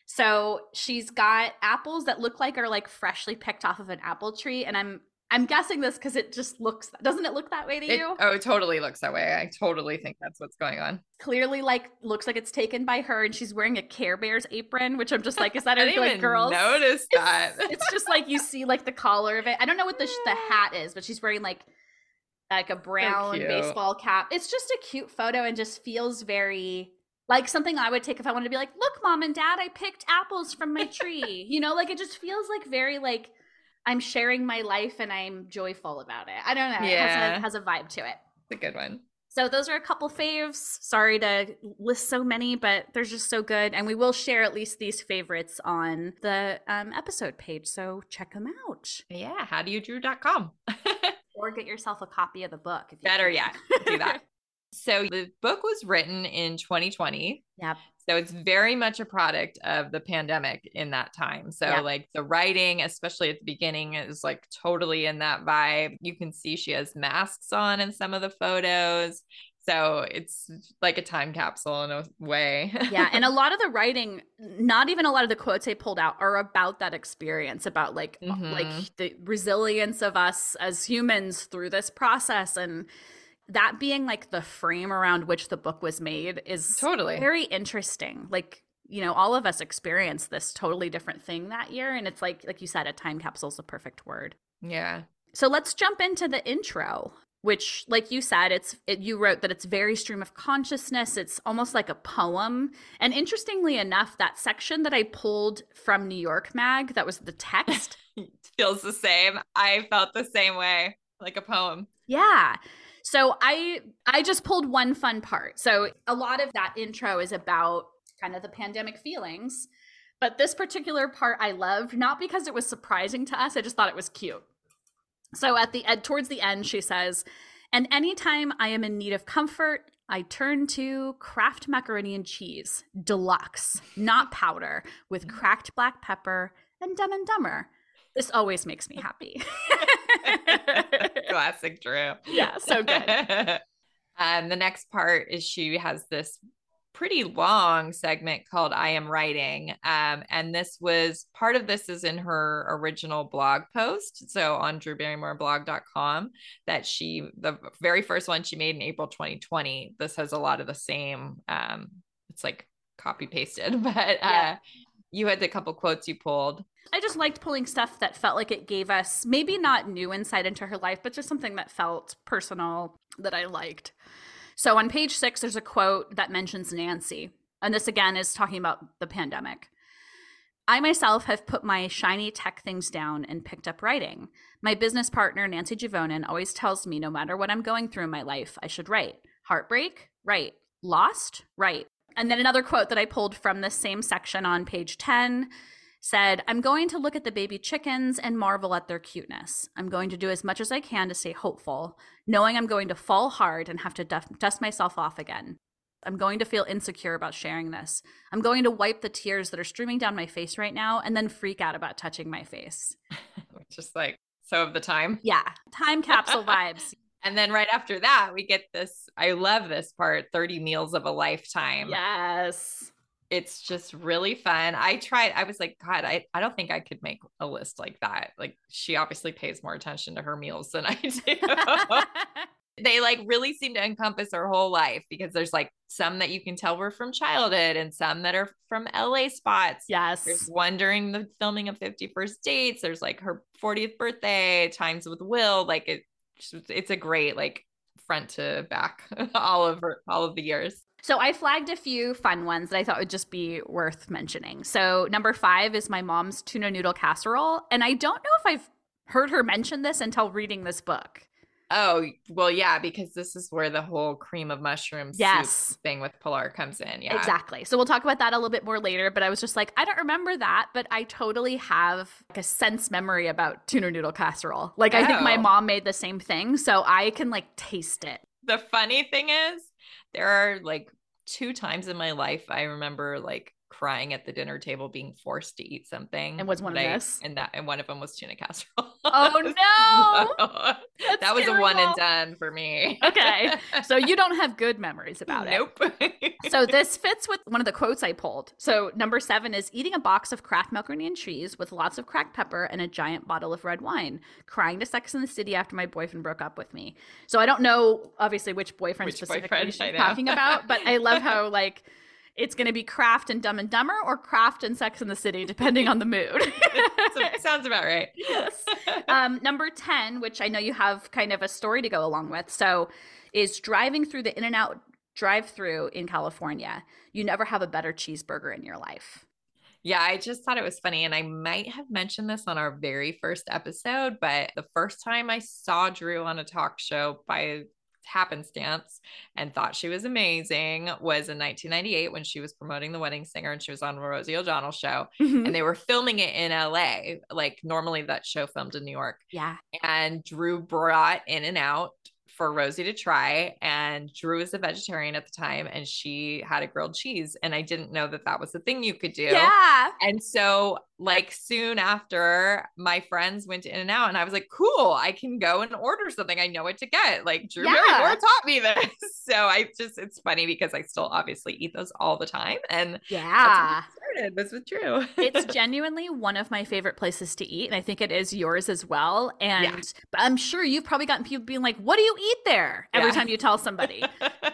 So she's got apples that look like are like freshly picked off of an apple tree, and I'm I'm guessing this because it just looks doesn't it look that way to It, you? oh, it totally looks that way. I totally think that's what's going on. Clearly, like looks like it's taken by her, and she's wearing a Care Bears apron, which I'm just like, is that a like girls? notice that. it's just like you see like the collar of it. I don't know what the the hat is, but she's wearing like like a brown cute. baseball cap. It's just a cute photo and just feels very like something I would take if I wanted to be like, "Look, mom and dad, I picked apples from my tree." you know, like it just feels like very like I'm sharing my life and I'm joyful about it. I don't know. It has Yeah. a, has a vibe to it. It's a good one. So those are a couple faves. Sorry to list so many, but they're just so good. And we will share at least these favorites on the um, episode page. So check them out. Yeah, howdoyoudrew.com. Or get yourself a copy of the book. If you Better yet, do that. So the book was written in 2020. Yep. So it's very much a product of the pandemic in that time. So Yeah. like the writing, especially at the beginning, is like totally in that vibe. You can see she has masks on in some of the photos. So it's like a time capsule in a way. yeah. And a lot of the writing, not even a lot of the quotes they pulled out, are about that experience, about like Mhm. like the resilience of us as humans through this process and that being like the frame around which the book was made is totally. very interesting like you know all of us experienced this totally different thing that year and it's like like you said a time capsule is a perfect word Yeah. so let's jump into the intro which like you said it's it, you wrote that it's very stream of consciousness it's almost like a poem and interestingly enough that section that i pulled from new york mag that was the text Feels the same. I felt the same way, like a poem. Yeah. So I I just pulled one fun part. So a lot of that intro is about kind of the pandemic feelings. But this particular part I loved not because it was surprising to us, I just thought it was cute. So at the end towards the end she says, "And anytime I am in need of comfort, I turn to Kraft macaroni and cheese, deluxe, not powder, with cracked black pepper and Dumb and Dumber. This always makes me happy." Classic Drew. yeah, so good. um, the next part is she has this pretty long segment called I Am Writing. Um, and this was part of this is in her original blog post. So on drewbarrymoreblog.com, that she, the very first one she made in April 2020, this has a lot of the same, um, it's like copy pasted, but uh, yeah. You had a couple quotes you pulled. I just liked pulling stuff that felt like it gave us maybe not new insight into her life, but just something that felt personal that I liked. So on page six, there's a quote that mentions Nancy. And this again is talking about the pandemic. I myself have put my shiny tech things down and picked up writing. My business partner, Nancy Juvonen, always tells me no matter what I'm going through in my life, I should write. Heartbreak? Write. Lost? Write. And then another quote that I pulled from this same section on page 10 said, I'm going to look at the baby chickens and marvel at their cuteness. I'm going to do as much as I can to stay hopeful, knowing I'm going to fall hard and have to dust myself off again. I'm going to feel insecure about sharing this. I'm going to wipe the tears that are streaming down my face right now and then freak out about touching my face. Just like so of the time. Yeah. Time capsule vibes. And then right after that, we get this. I love this part 30 meals of a lifetime. Yes it's just really fun. I tried, I was like, God, I, I don't think I could make a list like that. Like, she obviously pays more attention to her meals than I do. they like really seem to encompass her whole life because there's like some that you can tell were from childhood and some that are from LA spots. Yes. There's one during the filming of 50 First Dates. There's like her 40th birthday, Times with Will. Like, it, it's a great, like, front to back all over all of the years. So I flagged a few fun ones that I thought would just be worth mentioning. So number five is my mom's tuna noodle casserole. And I don't know if I've heard her mention this until reading this book. Oh, well, yeah, because this is where the whole cream of mushroom yes. thing with Pilar comes in. Yeah. Exactly. So we'll talk about that a little bit more later. But I was just like, I don't remember that, but I totally have like a sense memory about tuna noodle casserole. Like, oh. I think my oh. mom made the same thing. So I can like taste it. The funny thing is, there are like two times in my life I remember like crying at the dinner table being forced to eat something. And was one of I, this? And that and one of them was tuna casserole. Oh no. so, that was terrible. a one and done for me. okay. So you don't have good memories about nope. it. Nope. so this fits with one of the quotes I pulled. So number seven is eating a box of Kraft macaroni and cheese with lots of cracked pepper and a giant bottle of red wine. Crying to Sex in the City after my boyfriend broke up with me. So I don't know obviously which boyfriend which specifically boyfriend she's talking about, but I love how like it's going to be Kraft and Dumb and Dumber or Kraft and Sex in the City, depending on the mood. sounds about right. yes. Um, number 10, which I know you have kind of a story to go along with. So, is driving through the In-N-Out drive through in California. You never have a better cheeseburger in your life. Yeah, I just thought it was funny. And I might have mentioned this on our very first episode, but the first time I saw Drew on a talk show by happenstance and thought she was amazing was in 1998 when she was promoting the wedding singer and she was on Rosie O'Donnell show. Mm-hmm. and they were filming it in LA like normally that show filmed in New York. Yeah. And Drew brought In-N-Out for Rosie to try. And Drew was a vegetarian at the time and she had a grilled cheese. And I didn't know that that was the thing you could do. Yeah. And so, like, soon after, my friends went In-N-Out, and I was like, cool, I can go and order something. I know what to get. Like, Drew yeah. Barrymore taught me this. So I just, it's funny because I still obviously eat those all the time. And yeah, started was with Drew. it's genuinely one of my favorite places to eat. And I think it is yours as well. And yeah. I'm sure you've probably gotten people being like, what do you eat there every yeah. time you tell somebody.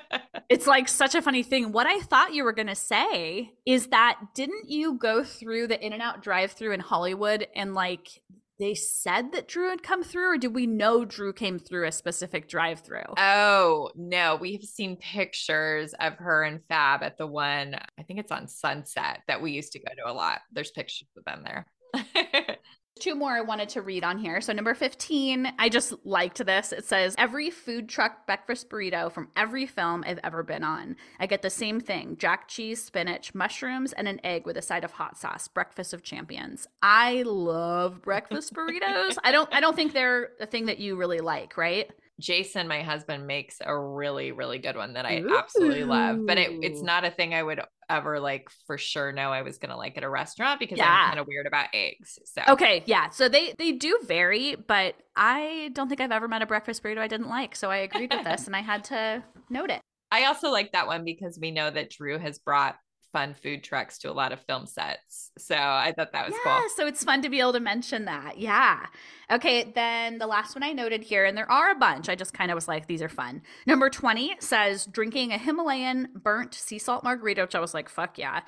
it's like such a funny thing. What I thought you were going to say is that didn't you go through the In-N-Out drive through in Hollywood and like they said that Drew had come through, or did we know Drew came through a specific drive through? Oh, no. We've seen pictures of her and Fab at the one, I think it's on Sunset that we used to go to a lot. There's pictures of them there. Two more I wanted to read on here. So, number 15, I just liked this. It says, Every food truck breakfast burrito from every film I've ever been on. I get the same thing jack cheese, spinach, mushrooms, and an egg with a side of hot sauce. Breakfast of champions. I love breakfast burritos. I don't I don't think they're a thing that you really like, right? Jason, my husband, makes a really, really good one that I Ooh. absolutely love. But it, it's not a thing I would ever like for sure know I was gonna like at a restaurant because yeah. I'm kind of weird about eggs. So okay, yeah. So they they do vary, but I don't think I've ever met a breakfast burrito I didn't like. So I agreed with this and I had to note it. I also like that one because we know that Drew has brought fun food trucks to a lot of film sets. So I thought that was yeah, cool. So it's fun to be able to mention that. Yeah. Okay. Then the last one I noted here, and there are a bunch. I just kind of was like, these are fun. Number 20 says drinking a Himalayan burnt sea salt margarita, which I was like, fuck yeah.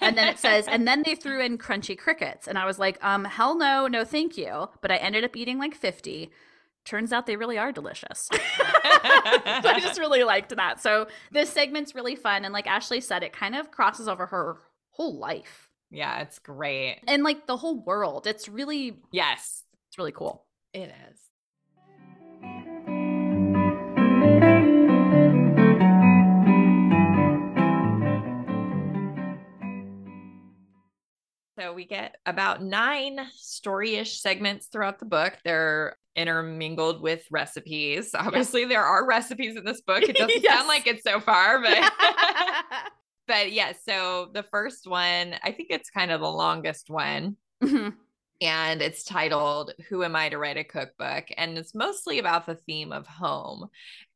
And then it says, and then they threw in crunchy crickets. And I was like, um, hell no, no, thank you. But I ended up eating like 50 turns out they really are delicious. I just really liked that. So this segment's really fun. And like Ashley said, it kind of crosses over her whole life. Yeah, it's great. And like the whole world. It's really, yes, it's really cool. It is. So we get about nine story-ish segments throughout the book. They're intermingled with recipes. Obviously, yeah. there are recipes in this book. It doesn't yes. sound like it so far, but but yeah. So the first one, I think it's kind of the longest one. Mm-hmm. And it's titled Who Am I to Write a Cookbook? And it's mostly about the theme of home.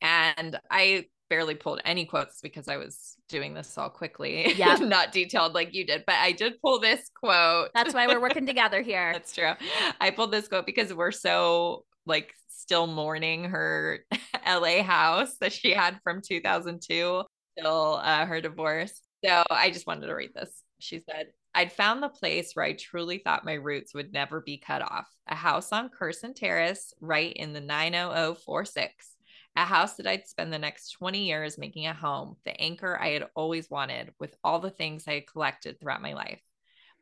And I barely pulled any quotes because I was doing this all quickly. Yeah. not detailed like you did, but I did pull this quote. That's why we're working together here. That's true. I pulled this quote because we're so like still mourning her LA house that she had from 2002 till uh, her divorce. So I just wanted to read this. She said, I'd found the place where I truly thought my roots would never be cut off a house on Curzon Terrace, right in the 90046. A house that I'd spend the next 20 years making a home, the anchor I had always wanted with all the things I had collected throughout my life.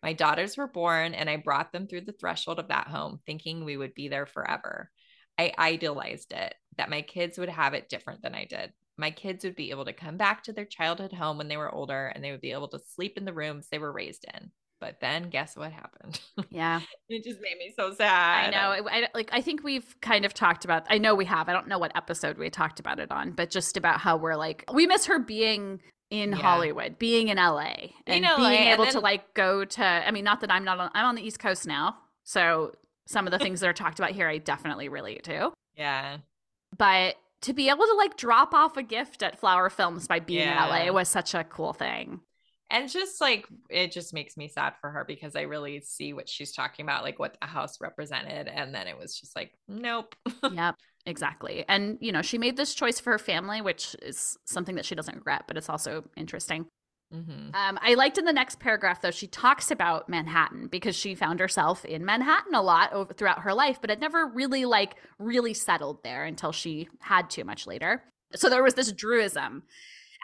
My daughters were born, and I brought them through the threshold of that home, thinking we would be there forever. I idealized it that my kids would have it different than I did. My kids would be able to come back to their childhood home when they were older and they would be able to sleep in the rooms they were raised in. But then guess what happened? Yeah. it just made me so sad. I know. I, like I think we've kind of talked about I know we have. I don't know what episode we talked about it on, but just about how we're like we miss her being in yeah. Hollywood, being in LA and LA, being able then, to like go to I mean not that I'm not on I'm on the East Coast now. So some of the things that are talked about here I definitely relate to. Yeah. But to be able to like drop off a gift at Flower Films by being yeah. in LA was such a cool thing. And just like it just makes me sad for her because I really see what she's talking about, like what the house represented. And then it was just like, nope. yep, exactly. And, you know, she made this choice for her family, which is something that she doesn't regret, but it's also interesting. Mm-hmm. Um, I liked in the next paragraph though she talks about Manhattan because she found herself in Manhattan a lot over, throughout her life, but it never really like really settled there until she had too much later. So there was this Druism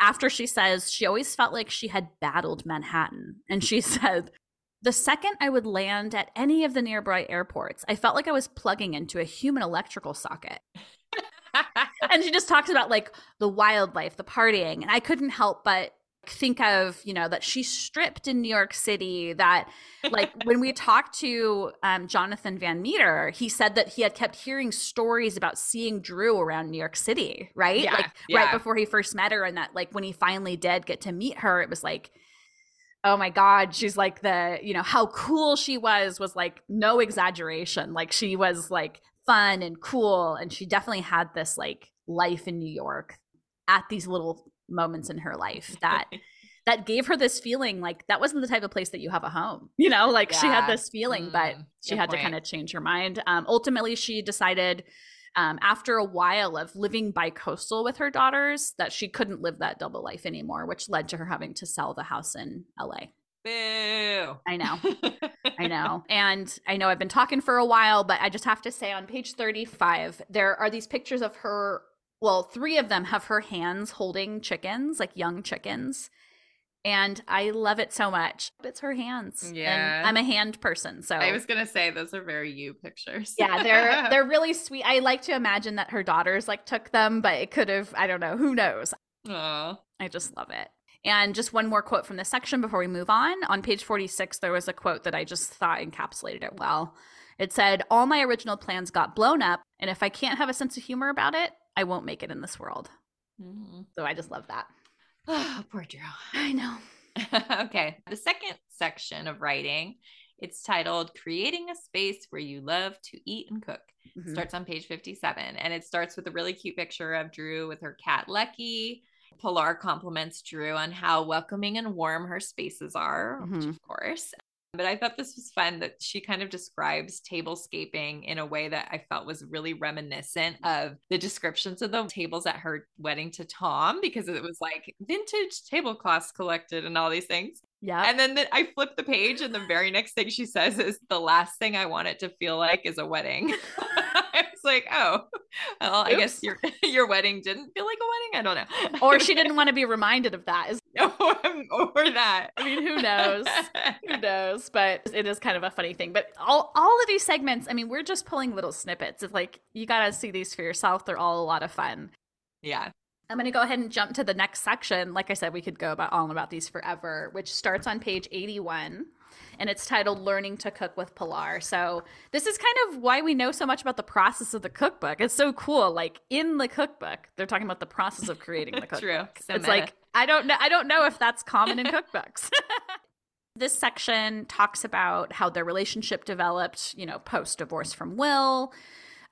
after she says she always felt like she had battled Manhattan, and she said. The second I would land at any of the nearby airports, I felt like I was plugging into a human electrical socket. and she just talks about like the wildlife, the partying, and I couldn't help but think of you know that she stripped in new york city that like when we talked to um, jonathan van meter he said that he had kept hearing stories about seeing drew around new york city right yeah, like yeah. right before he first met her and that like when he finally did get to meet her it was like oh my god she's like the you know how cool she was was like no exaggeration like she was like fun and cool and she definitely had this like life in new york at these little moments in her life that that gave her this feeling like that wasn't the type of place that you have a home you know like yeah. she had this feeling mm, but she had point. to kind of change her mind um, ultimately she decided um, after a while of living bi-coastal with her daughters that she couldn't live that double life anymore which led to her having to sell the house in la Boo. I know. I know. And I know I've been talking for a while, but I just have to say on page 35, there are these pictures of her well, three of them have her hands holding chickens, like young chickens. And I love it so much. It's her hands. Yeah. And I'm a hand person. So I was gonna say those are very you pictures. yeah, they're they're really sweet. I like to imagine that her daughters like took them, but it could have, I don't know, who knows. Aww. I just love it. And just one more quote from this section before we move on. On page 46, there was a quote that I just thought encapsulated it well. It said, All my original plans got blown up, and if I can't have a sense of humor about it, I won't make it in this world. Mm-hmm. So I just love that. Oh, poor Drew. I know. okay. The second section of writing, it's titled Creating a Space Where You Love to Eat and Cook. Mm-hmm. Starts on page 57. And it starts with a really cute picture of Drew with her cat Lucky. Pilar compliments Drew on how welcoming and warm her spaces are, which Mhm. of course. But I thought this was fun that she kind of describes tablescaping in a way that I felt was really reminiscent of the descriptions of the tables at her wedding to Tom because it was like vintage tablecloths collected and all these things. Yeah. And then the, I flip the page, and the very next thing she says is, "The last thing I want it to feel like is a wedding." I was like, "Oh, well, I guess your your wedding didn't feel like a wedding. I don't know." or she didn't want to be reminded of that. Is- or that. I mean, who knows? Who knows? But it is kind of a funny thing. But all all of these segments, I mean, we're just pulling little snippets. It's like you gotta see these for yourself. They're all a lot of fun. yeah. I'm going to go ahead and jump to the next section. Like I said, we could go about all about these forever, which starts on page 81 and it's titled Learning to Cook with Pilar. So, this is kind of why we know so much about the process of the cookbook. It's so cool. Like in the cookbook, they're talking about the process of creating the cookbook. True. So it's meta. like I don't know I don't know if that's common in cookbooks. this section talks about how their relationship developed, you know, post divorce from Will.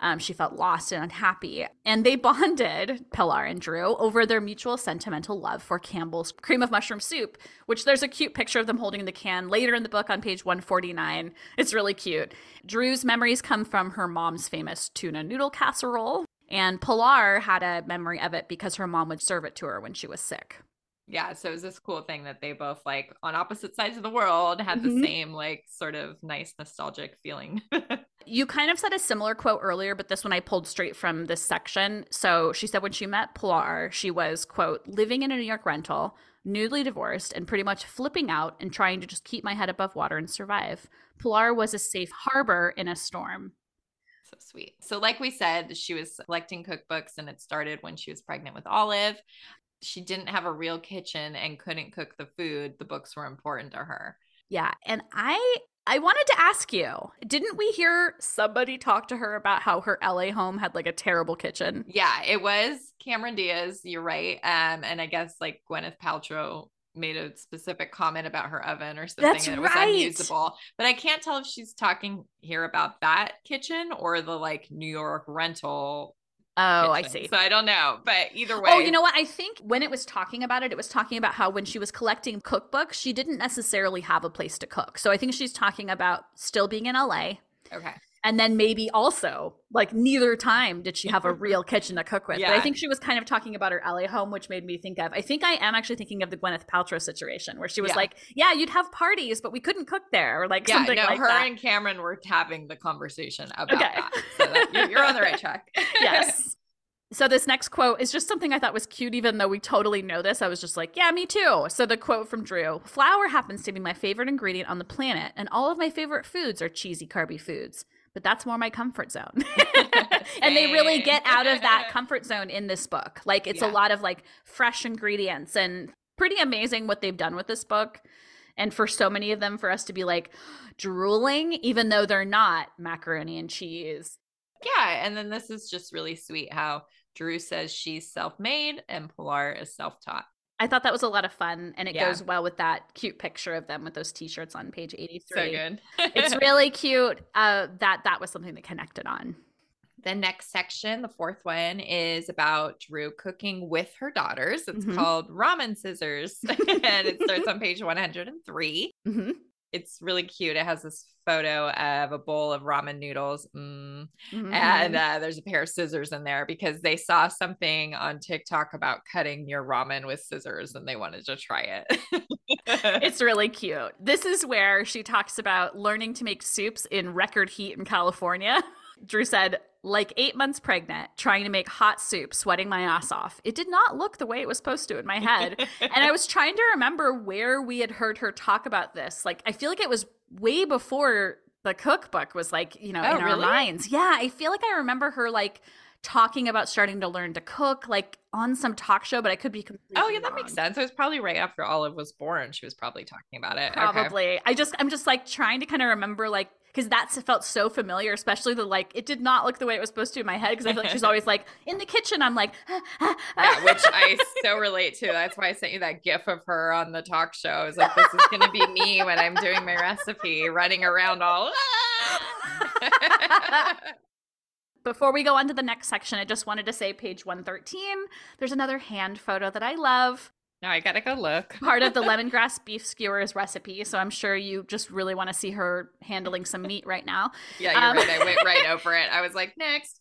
Um, she felt lost and unhappy. And they bonded, Pilar and Drew, over their mutual sentimental love for Campbell's cream of mushroom soup, which there's a cute picture of them holding the can later in the book on page 149. It's really cute. Drew's memories come from her mom's famous tuna noodle casserole. And Pilar had a memory of it because her mom would serve it to her when she was sick. Yeah. So it was this cool thing that they both like on opposite sides of the world had the Mhm. same like sort of nice nostalgic feeling. You kind of said a similar quote earlier, but this one I pulled straight from this section. So she said when she met Pilar, she was, quote, living in a New York rental, newly divorced, and pretty much flipping out and trying to just keep my head above water and survive. Pilar was a safe harbor in a storm. So sweet. So, like we said, she was collecting cookbooks and it started when she was pregnant with Olive. She didn't have a real kitchen and couldn't cook the food. The books were important to her. Yeah, and I I wanted to ask you, didn't we hear somebody talk to her about how her LA home had like a terrible kitchen? Yeah, it was Cameron Diaz. You're right. Um, and I guess like Gwyneth Paltrow made a specific comment about her oven or something That's it was right. unusable. But I can't tell if she's talking here about that kitchen or the like New York rental. Oh, I see. So I don't know. But either oh, way. Oh, you know what? I think when it was talking about it, it was talking about how when she was collecting cookbooks, she didn't necessarily have a place to cook. So I think she's talking about still being in LA. Okay. And then maybe also, like, neither time did she have a real kitchen to cook with. But I think she was kind of talking about her LA home, which made me think of, I think I am actually thinking of the Gwyneth Paltrow situation where she was Yeah. like, yeah, you'd have parties, but we couldn't cook there, or like Yeah, something no, like her that. and Cameron were having the conversation about Okay. that. So that, you're, you're on the right track. yes. So this next quote is just something I thought was cute, even though we totally know this. I was just like, yeah, me too. So the quote from Drew Flour happens to be my favorite ingredient on the planet, and all of my favorite foods are cheesy, carby foods. But that's more my comfort zone. and they really get out of that comfort zone in this book. Like it's a lot of like fresh ingredients and pretty amazing what they've done with this book. And for so many of them, for us to be like drooling, even though they're not macaroni and cheese, Yeah, and then this is just really sweet how Drew says she's self-made and Pilar is self-taught. I thought that was a lot of fun, and it Yeah. goes well with that cute picture of them with those T-shirts on page eighty-three. So good. it's really cute. Uh, that that was something that connected on. the next section, the fourth one, is about Drew cooking with her daughters. It's Mhm. called Ramen Scissors, and it starts on page 103. hmm It's really cute. It has this photo of a bowl of ramen noodles. Mm. Mm-hmm. And uh, there's a pair of scissors in there because they saw something on TikTok about cutting your ramen with scissors and they wanted to try it. it's really cute. This is where she talks about learning to make soups in record heat in California. Drew said, like eight months pregnant, trying to make hot soup, sweating my ass off. It did not look the way it was supposed to in my head. and I was trying to remember where we had heard her talk about this. Like, I feel like it was way before the cookbook was like, you know, Oh, in our minds. Yeah, I feel like I remember her like talking about starting to learn to cook, like on some talk show, but I could be oh, completely oh, yeah, that makes sense. It was probably right after Olive was born. She was probably talking about it. Okay. Probably. I just, I'm just like trying to kind of remember, like, because that felt so familiar, especially the like, it did not look the way it was supposed to in my head. Because I feel like she's always like in the kitchen. I'm like, Yeah, which I so relate to. That's why I sent you that gif of her on the talk show. I was like, this is going to be me when I'm doing my recipe, running around all. Before we go on to the next section, I just wanted to say page 113, there's another hand photo that I love. Now I gotta go look. Part of the lemongrass beef skewers recipe. So I'm sure you just really want to see her handling some meat right now. Yeah, you're um, right. I went right over it. I was like, next.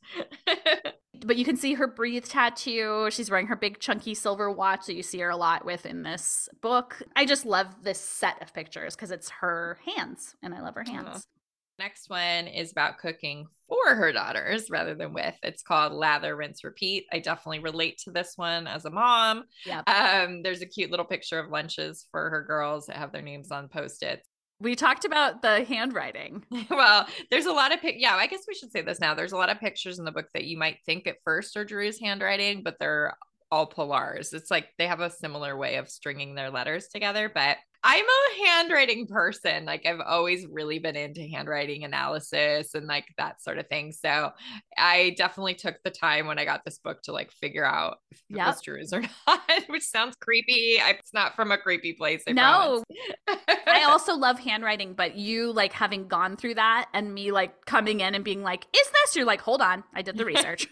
but you can see her breathe tattoo. She's wearing her big chunky silver watch that you see her a lot with in this book. I just love this set of pictures because it's her hands, and I love her hands. Next one is about cooking for her daughters rather than with. It's called Lather, Rinse, Repeat. I definitely relate to this one as a mom. Yeah. Um, there's a cute little picture of lunches for her girls that have their names on post-its. We talked about the handwriting. well, there's a lot of pic- yeah, I guess we should say this now. There's a lot of pictures in the book that you might think at first are Drew's handwriting, but they're all Pilar's. It's like they have a similar way of stringing their letters together, but I'm a handwriting person. Like I've always really been into handwriting analysis and like that sort of thing. So I definitely took the time when I got this book to like figure out if yep. it was Drew's or not, which sounds creepy. it's not from a creepy place. I no. I also love handwriting, but you like having gone through that and me like coming in and being like, is this? You're like, hold on. I did the research.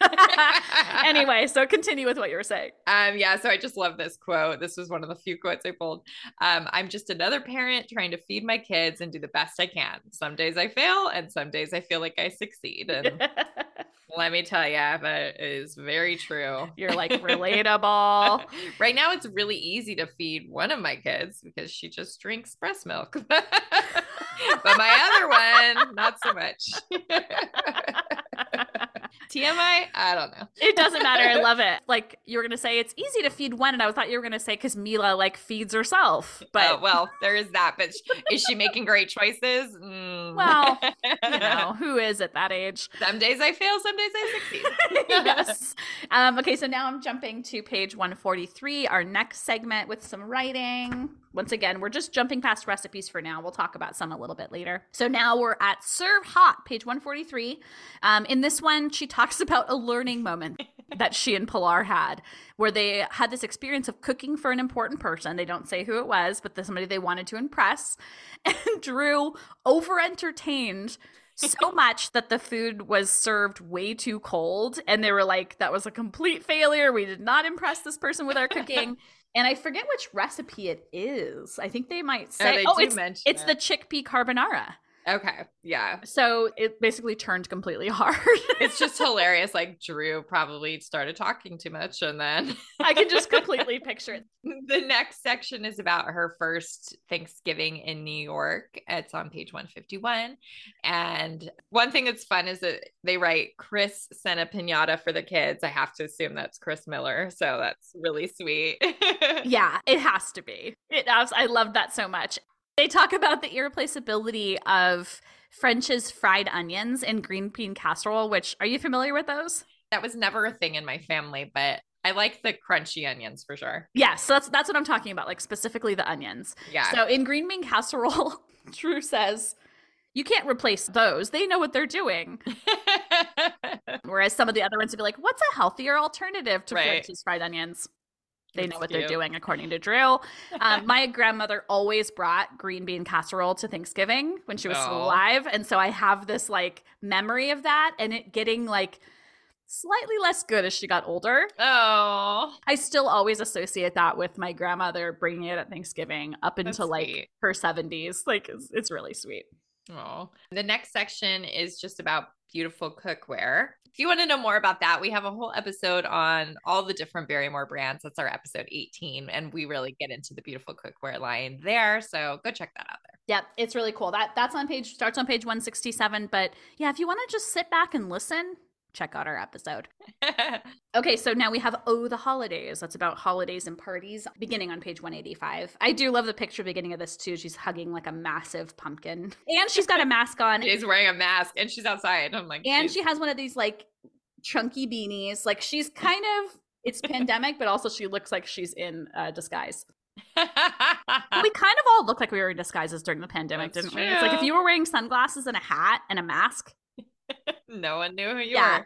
anyway, so continue with what you were saying. Um, yeah, so I just love this quote. This was one of the few quotes I pulled. Um, I'm just just another parent trying to feed my kids and do the best I can. Some days I fail and some days I feel like I succeed. And let me tell you, that is very true. You're like relatable. right now, it's really easy to feed one of my kids because she just drinks breast milk. but my other one, not so much. TMI? I don't know. It doesn't matter. I love it. Like you were gonna say, it's easy to feed one, and I thought you were gonna say because Mila like feeds herself. But oh, well, there is that. But is she making great choices? Mm. Well, you know, who is at that age? Some days I fail, some days I succeed. yes. Um, okay, so now I'm jumping to page 143, our next segment with some writing. Once again, we're just jumping past recipes for now. We'll talk about some a little bit later. So now we're at Serve Hot, page 143. Um, in this one, she talks about a learning moment that she and Pilar had, where they had this experience of cooking for an important person. They don't say who it was, but somebody they wanted to impress. And Drew over entertained so much that the food was served way too cold. And they were like, that was a complete failure. We did not impress this person with our cooking. and I forget which recipe it is. I think they might say, oh, oh it's, it's it. the chickpea carbonara. Okay. Yeah. So it basically turned completely hard. it's just hilarious. Like Drew probably started talking too much and then I can just completely picture it. The next section is about her first Thanksgiving in New York. It's on page 151. And one thing that's fun is that they write Chris sent a pinata for the kids. I have to assume that's Chris Miller. So that's really sweet. yeah, it has to be. It I love that so much. They talk about the irreplaceability of French's fried onions in green bean casserole, which are you familiar with those? That was never a thing in my family, but I like the crunchy onions for sure. Yeah, so that's that's what I'm talking about, like specifically the onions. Yeah. So in green bean casserole, Drew says, you can't replace those. They know what they're doing. Whereas some of the other ones would be like, what's a healthier alternative to right. French's fried onions? They know what cute. they're doing, according to Drew. Um, my grandmother always brought green bean casserole to Thanksgiving when she was still alive. And so I have this like memory of that and it getting like slightly less good as she got older. Oh. I still always associate that with my grandmother bringing it at Thanksgiving up into like her 70s. Like it's, it's really sweet. Oh. The next section is just about beautiful cookware. If you want to know more about that, we have a whole episode on all the different Barrymore brands. That's our episode 18. And we really get into the beautiful cookware line there. So go check that out there. Yep, it's really cool. That that's on page starts on page 167. But yeah, if you want to just sit back and listen, check out our episode. okay, so now we have Oh the Holidays. That's about holidays and parties, beginning on page 185. I do love the picture beginning of this too. She's hugging like a massive pumpkin. And she's got a mask on. she's wearing a mask and she's outside. I'm like, and she has one of these like chunky beanies. Like she's kind of it's pandemic, but also she looks like she's in uh, disguise. we kind of all look like we were in disguises during the pandemic, That's didn't true. we? It's like if you were wearing sunglasses and a hat and a mask, no one knew who you yeah.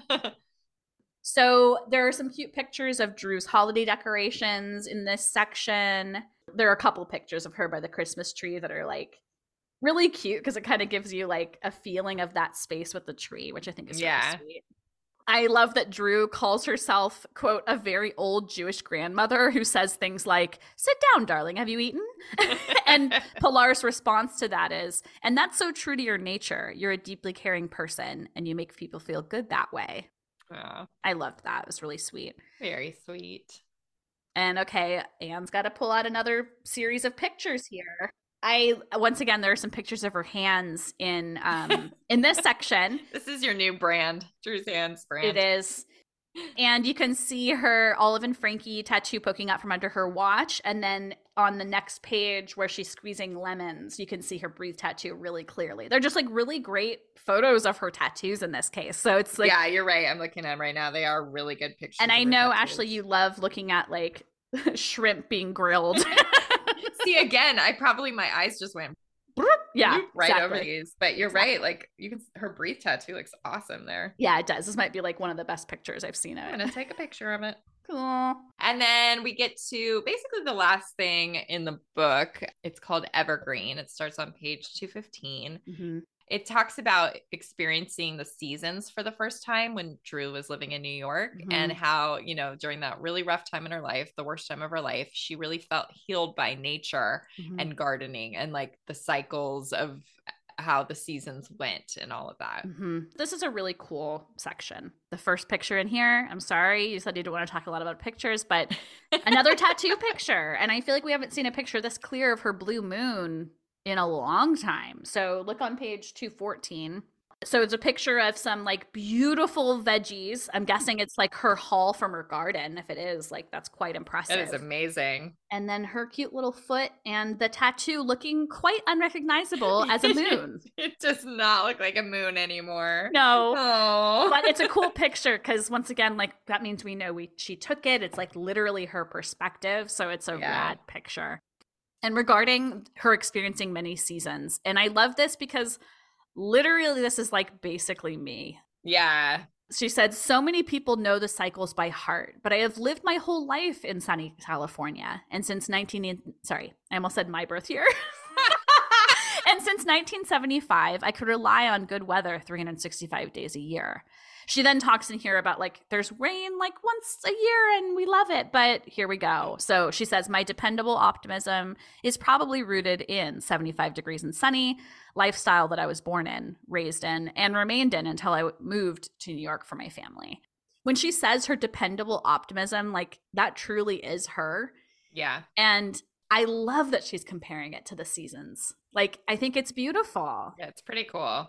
were. so there are some cute pictures of Drew's holiday decorations in this section. There are a couple pictures of her by the Christmas tree that are like really cute because it kind of gives you like a feeling of that space with the tree, which I think is yeah. really sweet. I love that Drew calls herself, quote, a very old Jewish grandmother who says things like, Sit down, darling, have you eaten? and Pilar's response to that is, And that's so true to your nature. You're a deeply caring person and you make people feel good that way. I loved that. It was really sweet. Very sweet. And okay, Anne's got to pull out another series of pictures here. I once again there are some pictures of her hands in um in this section. This is your new brand, Drew's hands brand. It is. And you can see her Olive and Frankie tattoo poking out from under her watch. And then on the next page where she's squeezing lemons, you can see her breathe tattoo really clearly. They're just like really great photos of her tattoos in this case. So it's like Yeah, you're right. I'm looking at them right now. They are really good pictures. And I know tattoos. Ashley, you love looking at like shrimp being grilled. See again, I probably my eyes just went yeah, right exactly. over these. But you're exactly. right. Like you can, her breathe tattoo looks awesome there. Yeah, it does. This might be like one of the best pictures I've seen of it. I'm gonna take a picture of it. Cool. And then we get to basically the last thing in the book. It's called Evergreen. It starts on page 215. Mm-hmm it talks about experiencing the seasons for the first time when Drew was living in New York mm-hmm. and how, you know, during that really rough time in her life, the worst time of her life, she really felt healed by nature mm-hmm. and gardening and like the cycles of how the seasons went and all of that. Mm-hmm. This is a really cool section. The first picture in here, I'm sorry, you said you didn't want to talk a lot about pictures, but another tattoo picture. And I feel like we haven't seen a picture this clear of her blue moon in a long time. So look on page 214. So it's a picture of some like beautiful veggies. I'm guessing it's like her haul from her garden. If it is, like that's quite impressive. It is amazing. And then her cute little foot and the tattoo looking quite unrecognizable as a moon. it does not look like a moon anymore. No. Oh. But it's a cool picture because once again, like that means we know we she took it. It's like literally her perspective. So it's a yeah. rad picture and regarding her experiencing many seasons. And I love this because literally this is like basically me. Yeah. She said, So many people know the cycles by heart, but I have lived my whole life in sunny California. And since 19, sorry, I almost said my birth year. and since 1975, I could rely on good weather 365 days a year she then talks in here about like there's rain like once a year and we love it but here we go. So she says my dependable optimism is probably rooted in 75 degrees and sunny lifestyle that i was born in raised in and remained in until i moved to new york for my family. When she says her dependable optimism like that truly is her. Yeah. And i love that she's comparing it to the seasons. Like i think it's beautiful. Yeah it's pretty cool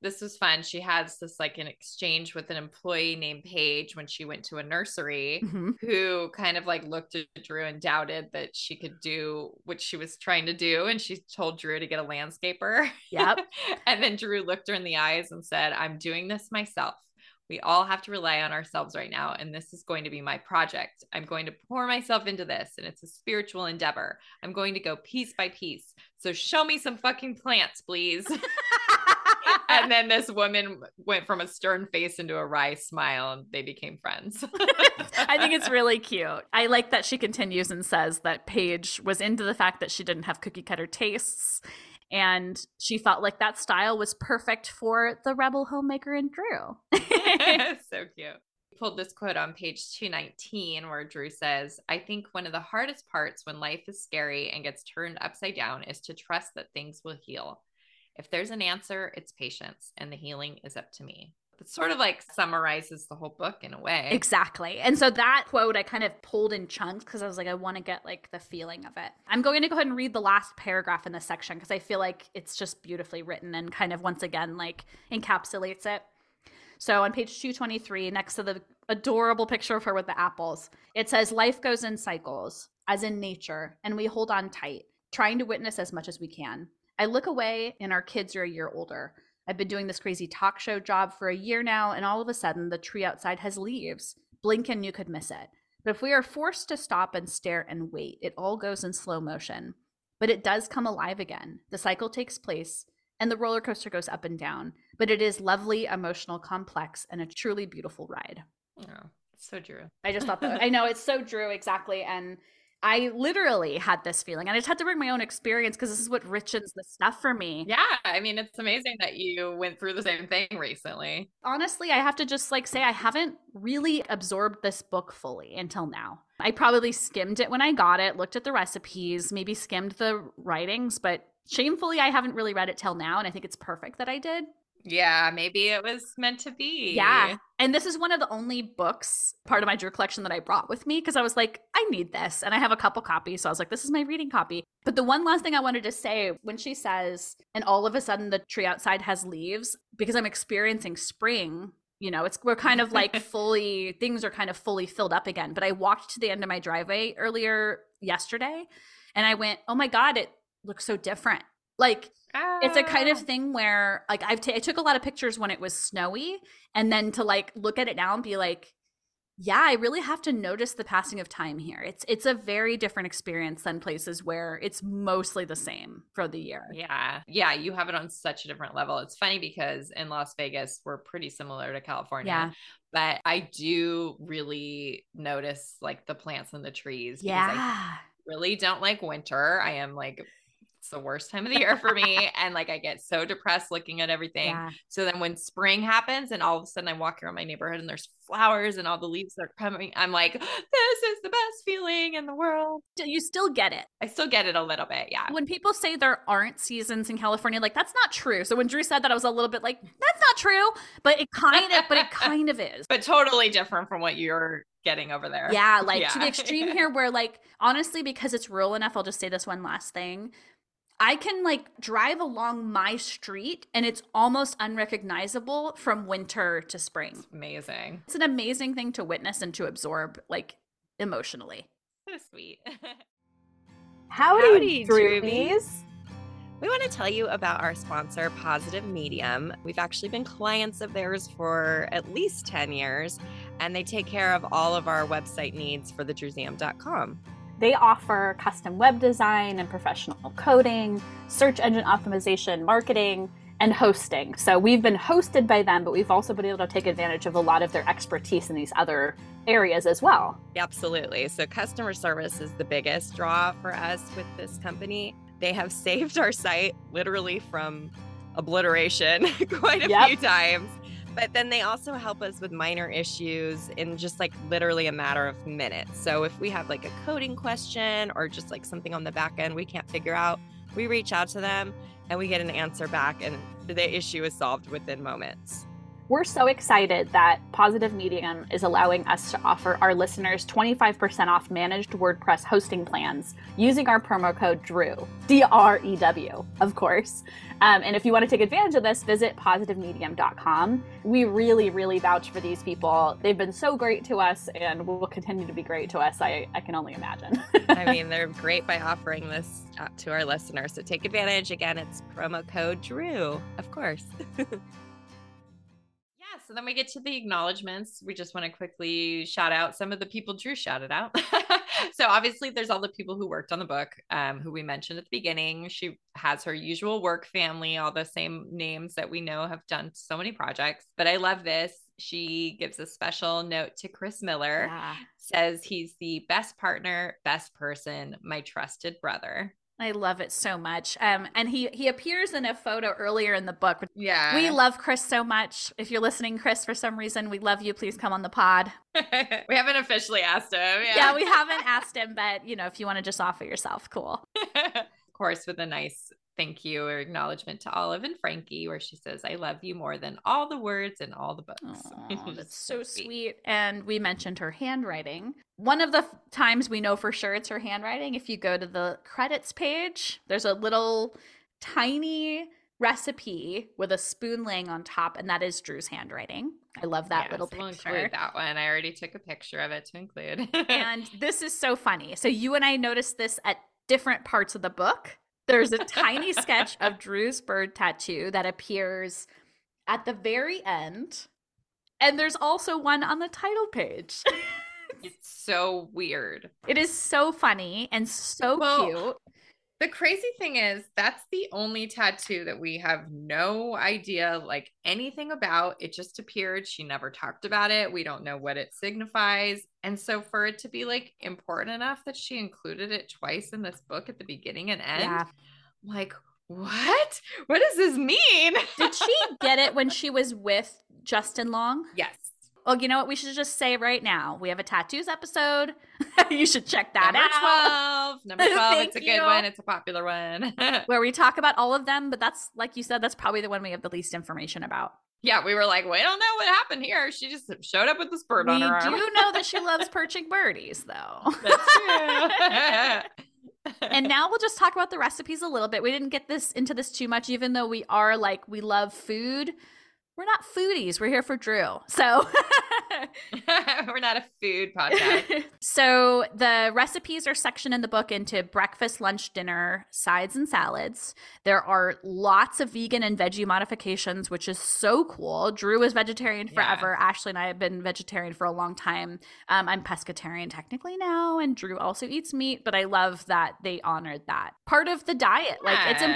this was fun. She has this like an exchange with an employee named Paige when she went to a nursery mm-hmm. who kind of like looked at Drew and doubted that she could do what she was trying to do. And she told Drew to get a landscaper. Yep. and then Drew looked her in the eyes and said, I'm doing this myself. We all have to rely on ourselves right now. And this is going to be my project. I'm going to pour myself into this. And it's a spiritual endeavor. I'm going to go piece by piece. So show me some fucking plants, please. and then this woman went from a stern face into a wry smile and they became friends. I think it's really cute. I like that she continues and says that Paige was into the fact that she didn't have cookie cutter tastes and she felt like that style was perfect for the rebel homemaker and Drew. so cute. Pulled this quote on page 219 where Drew says, I think one of the hardest parts when life is scary and gets turned upside down is to trust that things will heal. If there's an answer, it's patience, and the healing is up to me. It sort of like summarizes the whole book in a way. Exactly. And so that quote I kind of pulled in chunks because I was like, I want to get like the feeling of it. I'm going to go ahead and read the last paragraph in this section because I feel like it's just beautifully written and kind of once again like encapsulates it. So on page 223, next to the adorable picture of her with the apples, it says, Life goes in cycles, as in nature, and we hold on tight, trying to witness as much as we can. I look away and our kids are a year older. I've been doing this crazy talk show job for a year now, and all of a sudden the tree outside has leaves. Blink and you could miss it. But if we are forced to stop and stare and wait, it all goes in slow motion. But it does come alive again. The cycle takes place, and the roller coaster goes up and down. But it is lovely, emotional, complex, and a truly beautiful ride. Oh, so Drew. I just thought that I know it's so Drew exactly, and I literally had this feeling. And I just had to bring my own experience because this is what richens the stuff for me. Yeah. I mean, it's amazing that you went through the same thing recently. Honestly, I have to just like say I haven't really absorbed this book fully until now. I probably skimmed it when I got it, looked at the recipes, maybe skimmed the writings, but shamefully, I haven't really read it till now. And I think it's perfect that I did. Yeah, maybe it was meant to be. Yeah. And this is one of the only books, part of my Drew collection that I brought with me because I was like, I need this. And I have a couple copies. So I was like, this is my reading copy. But the one last thing I wanted to say when she says, and all of a sudden the tree outside has leaves because I'm experiencing spring. You know, it's we're kind of like fully things are kind of fully filled up again. But I walked to the end of my driveway earlier yesterday and I went, oh my God, it looks so different. Like it's a kind of Ah. thing where like I've ta- I took a lot of pictures when it was snowy and then to like look at it now and be like yeah, I really have to notice the passing of time here. It's it's a very different experience than places where it's mostly the same for the year. Yeah. Yeah. You have it on such a different level. It's funny because in Las Vegas, we're pretty similar to California. Yeah. But I do really notice like the plants and the trees. because I Yeah. really don't like winter. I am like, it's the worst time of the year for me. and like, I get so depressed looking at everything. Yeah. So then when spring happens and all of a sudden I'm walking around my neighborhood and there's flowers and all the leaves are coming, I'm like, this is the best feeling in the world. You still get it. I still get it a little bit. Yeah. When people say there aren't seasons in California, like that's not true. So when Drew said that, I was a little bit like, that's not true. But it kind of, but it kind of is. But totally different from what you're getting over there. Yeah, like to the extreme here where like honestly because it's rural enough, I'll just say this one last thing. I can like drive along my street and it's almost unrecognizable from winter to spring. Amazing. It's an amazing thing to witness and to absorb like emotionally. So sweet. Howdy, Howdy, Drewbies. We want to tell you about our sponsor, Positive Medium. We've actually been clients of theirs for at least 10 years, and they take care of all of our website needs for thedrewseum.com. They offer custom web design and professional coding, search engine optimization, marketing, and hosting. So we've been hosted by them, but we've also been able to take advantage of a lot of their expertise in these other areas as well. Absolutely. So, customer service is the biggest draw for us with this company. They have saved our site literally from obliteration quite a Yep. few times. But then they also help us with minor issues in just like literally a matter of minutes. So if we have like a coding question or just like something on the back end we can't figure out, we reach out to them and we get an answer back and the issue is solved within moments. We're so excited that Positive Medium is allowing us to offer our listeners 25% off managed WordPress hosting plans using our promo code DREW, D R E W, of course. Um, and if you want to take advantage of this, visit positivemedium.com. We really, really vouch for these people. They've been so great to us and will continue to be great to us. I, I can only imagine. I mean, they're great by offering this uh, to our listeners. So take advantage. Again, it's promo code DREW, of course. So then we get to the acknowledgments. We just want to quickly shout out some of the people Drew shouted out. so obviously there's all the people who worked on the book, um, who we mentioned at the beginning. She has her usual work family, all the same names that we know have done so many projects. But I love this. She gives a special note to Chris Miller, Yeah. says he's the best partner, best person, my trusted brother. I love it so much. Um, and he he appears in a photo earlier in the book. Yeah. We love Chris so much. If you're listening, Chris, for some reason, we love you. Please come on the pod. we haven't officially asked him. Yeah, Yeah, we haven't asked him, but you know, if you want to just offer yourself, cool. of course, with a nice thank you or acknowledgement to Olive and Frankie, where she says, I love you more than all the words in all the books. Aw, that's so sweet. And we mentioned her handwriting. One of the f- times we know for sure it's her handwriting, if you go to the credits page, there's a little tiny recipe with a spoon laying on top, and that is Drew's handwriting. I love that Yes, little we'll picture. include that one. I already took a picture of it to include. and this is so funny. So you and I noticed this at different parts of the book. There's a tiny sketch of Drew's bird tattoo that appears at the very end. And there's also one on the title page. it's so weird. it is so funny and so Well, cute. The crazy thing is, that's the only tattoo that we have no idea like anything about. It just appeared. She never talked about it. We don't know what it signifies. And so for it to be like important enough that she included it twice in this book at the beginning and end, Yeah. Like, what? What does this mean? Did she get it when she was with Justin Long? yes. Well, you know what? We should just say right now. We have a tattoos episode. you should check that Number out. 12. Number 12. it's a Thank good you. one. It's a popular one. Where we talk about all of them, but that's like you said, that's probably the one we have the least information about. yeah, we were like, we don't know what happened here. She just showed up with this bird we on her arm. We do know that she loves perching birdies, though. That's true. and now we'll just talk about the recipes a little bit. We didn't get this into this too much, even though we are like we love food. We're not foodies. We're here for Drew. So we're not a food podcast. so the recipes are sectioned in the book into breakfast, lunch, dinner, sides, and salads. There are lots of vegan and veggie modifications, which is so cool. Drew is vegetarian Yeah. forever. Ashley and I have been vegetarian for a long time. Um, I'm pescatarian technically now, and Drew also eats meat, but I love that they honored that part of the diet. Like it's Yeah.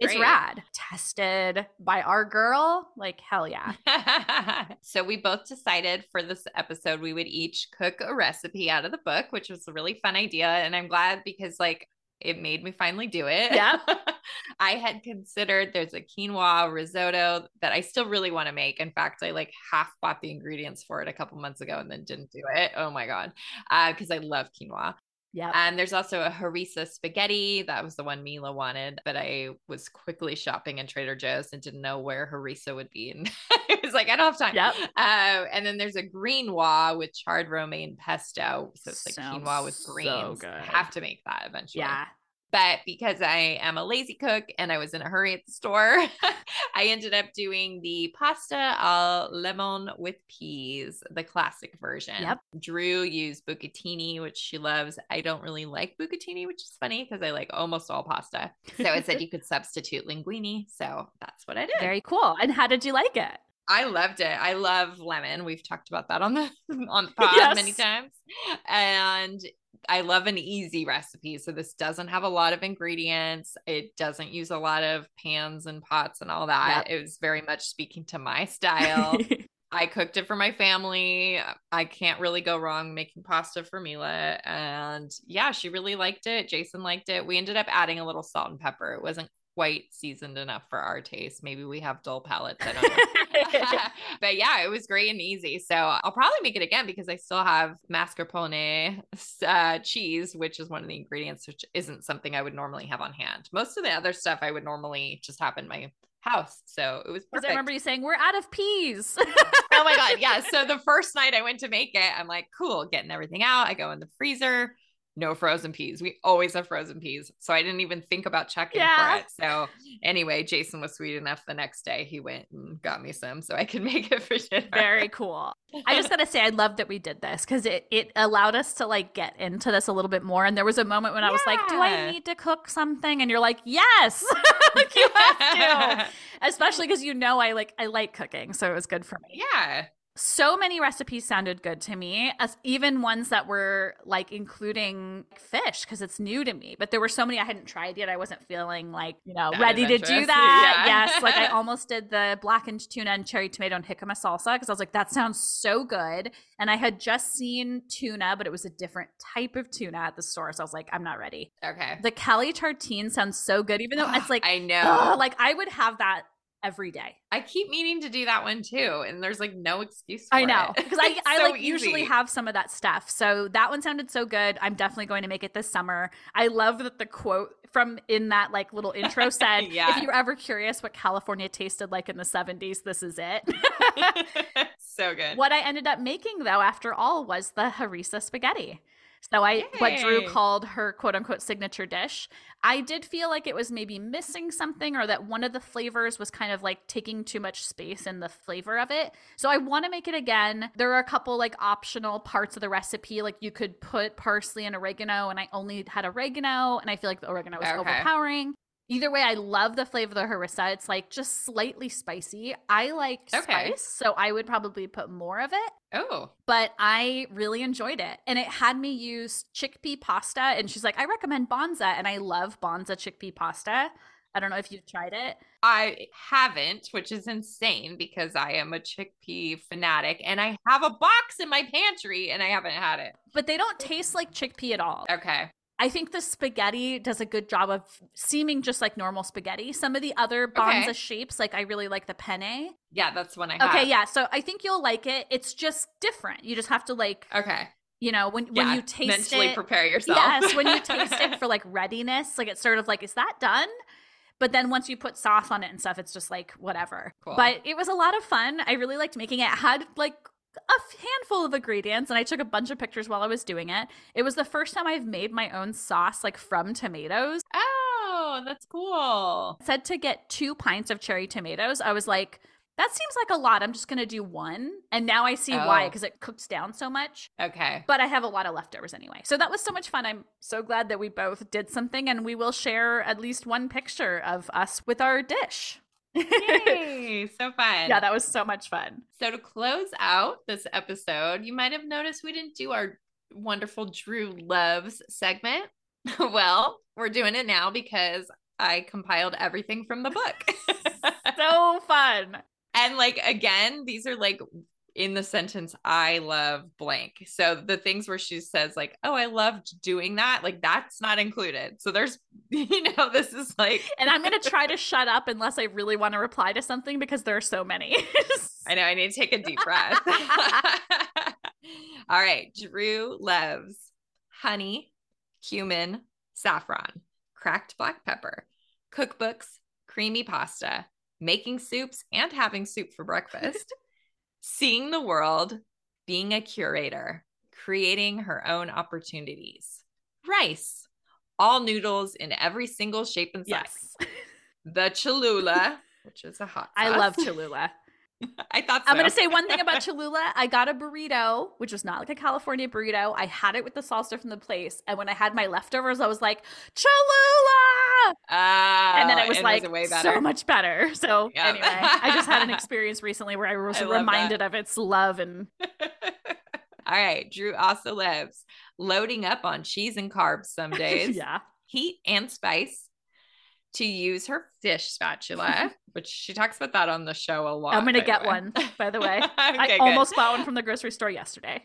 Important. It's rad. Tested by our girl. Like, hell yeah. so we both decided for this episode we would each cook a recipe out of the book, which was a really fun idea. And I'm glad because like it made me finally do it. Yeah. I had considered there's a quinoa risotto that I still really want to make. In fact, I like half bought the ingredients for it a couple months ago and then didn't do it. Oh my God. Uh, because I love quinoa. Yep. And there's also a harissa spaghetti. That was the one Mila wanted, but I was quickly shopping in Trader Joe's and didn't know where harissa would be. And it was like, I don't have time. Yep. Uh, and then there's a greenwa with charred romaine pesto. So it's like Sounds quinoa with greens. so good. I have to make that eventually. yeah. But because I am a lazy cook and I was in a hurry at the store, I ended up doing the pasta al lemon with peas, the classic version. Yep. Drew used bucatini, which she loves. I don't really like bucatini, which is funny because I like almost all pasta. So it said you could substitute linguine. So that's what I did. Very cool. And how did you like it? I loved it. I love lemon. We've talked about that on the on the pod Yes. many times. And I love an easy recipe. So this doesn't have a lot of ingredients. It doesn't use a lot of pans and pots and all that. It was very much speaking to my style. I cooked it for my family. I can't really go wrong making pasta for Mila. And yeah, she really liked it. Jason liked it. We ended up adding a little salt and pepper. It wasn't quite seasoned enough for our taste. Maybe we have dull palates. I don't know. but yeah, it was great and easy. So I'll probably make it again because I still have mascarpone uh, cheese, which is one of the ingredients, which isn't something I would normally have on hand. Most of the other stuff I would normally just have in my house. So it was perfect. I remember you saying, we're out of peas. oh my god yeah so the first night i went to make it i'm like cool getting everything out i go in the freezer no frozen peas we always have frozen peas so i didn't even think about checking Yeah. for it so anyway jason was sweet enough the next day he went and got me some so i could make it for dinner Very cool. I just gotta say, I love that we did this because it it allowed us to like get into this a little bit more. And there was a moment when I was like, "Do I need to cook something?" And you're like, "Yes, like you have to." Especially because you know I like I like cooking, so it was good for me. yeah So many recipes sounded good to me, as even ones that were like including fish because it's new to me. But there were so many I hadn't tried yet. I wasn't feeling like you know That ready to do that. Yeah. Yes, like I almost did the blackened tuna and cherry tomato and jicama salsa because I was like, that sounds so good. And I had just seen tuna, but it was a different type of tuna at the store, so I was like, I'm not ready. okay The Cali tartine sounds so good, even though it's like, i know like I would have that every day. i keep meaning to do that one too and there's like no excuse for I know because I, I so like usually have some of that stuff. So that one sounded so good. I'm definitely going to make it this summer. I love that the quote from in that like little intro said, Yeah. "If you're ever curious what California tasted like in the 70s, this is it." so good what I ended up making though, after all, was the harissa spaghetti. So I what Drew called her quote unquote signature dish. I did feel like it was maybe missing something or that one of the flavors was kind of like taking too much space in the flavor of it. So I want to make it again. There are a couple like optional parts of the recipe like you could put parsley and oregano and I only had oregano and I feel like the oregano was Okay. overpowering. Either way, I love the flavor of the harissa. It's like just slightly spicy. I like Okay. spice, so I would probably put more of it oh but I really enjoyed it. And it had me use chickpea pasta. And she's like, I recommend Banza. And I love Banza chickpea pasta. I don't know if you've tried it. I haven't, which is insane because I am a chickpea fanatic and I have a box in my pantry and I haven't had it. But they don't taste like chickpea at all. Okay. I think the spaghetti does a good job of seeming just like normal spaghetti. Some of the other banza Okay. shapes, like I really like the penne. Yeah, that's one I have. Okay, yeah. So I think you'll like it. It's just different. You just have to like, Okay. you know, when Yeah, when you taste mentally it. prepare yourself. Yes, when you taste it for like readiness, like it's sort of like, is that done? But then once you put sauce on it and stuff, it's just like whatever. Cool. But it was a lot of fun. I really liked making it. It had like a handful of ingredients and I took a bunch of pictures while I was doing it. It was the first time I've made my own sauce like from tomatoes. Oh, that's cool. It said to get two pints of cherry tomatoes. I was like, that seems like a lot. I'm just going to do one. And now I see why Oh. because it cooks down so much. Okay. But I have a lot of leftovers anyway. So that was so much fun. I'm so glad that we both did something and we will share at least one picture of us with our dish. Yay, so fun. yeah, that was so much fun. So to close out this episode, you might have noticed we didn't do our wonderful Drew loves segment. well, we're doing it now because I compiled everything from the book. So fun. and like again, these are like in the sentence I love blank. So the things where she says like, "Oh, I loved doing that." Like that's not included. So there's you know, this is like And I'm going to try to shut up unless I really want to reply to something because there are so many. I know I need to take a deep breath. All right. Drew loves honey, cumin, saffron, cracked black pepper, cookbooks, creamy pasta, making soups and having soup for breakfast, seeing the world, being a curator, creating her own opportunities, rice, all noodles in every single shape and size, yes. the Cholula, which is a hot I love Cholula. I thought so. I'm going to say one thing about Cholula. I got a burrito, which was not like a California burrito. I had it with the salsa from the place. And when I had my leftovers, I was like, Cholula! Ah, and then it was like way so much better. So Yeah. anyway, I just had an experience recently where I was I that. reminded of its love and All right. Drew also lives loading up on cheese and carbs some days, yeah. heat and spice to use her fish spatula, which she talks about that on the show a lot. I'm gonna get one, by the way. I good. almost bought one from the grocery store yesterday.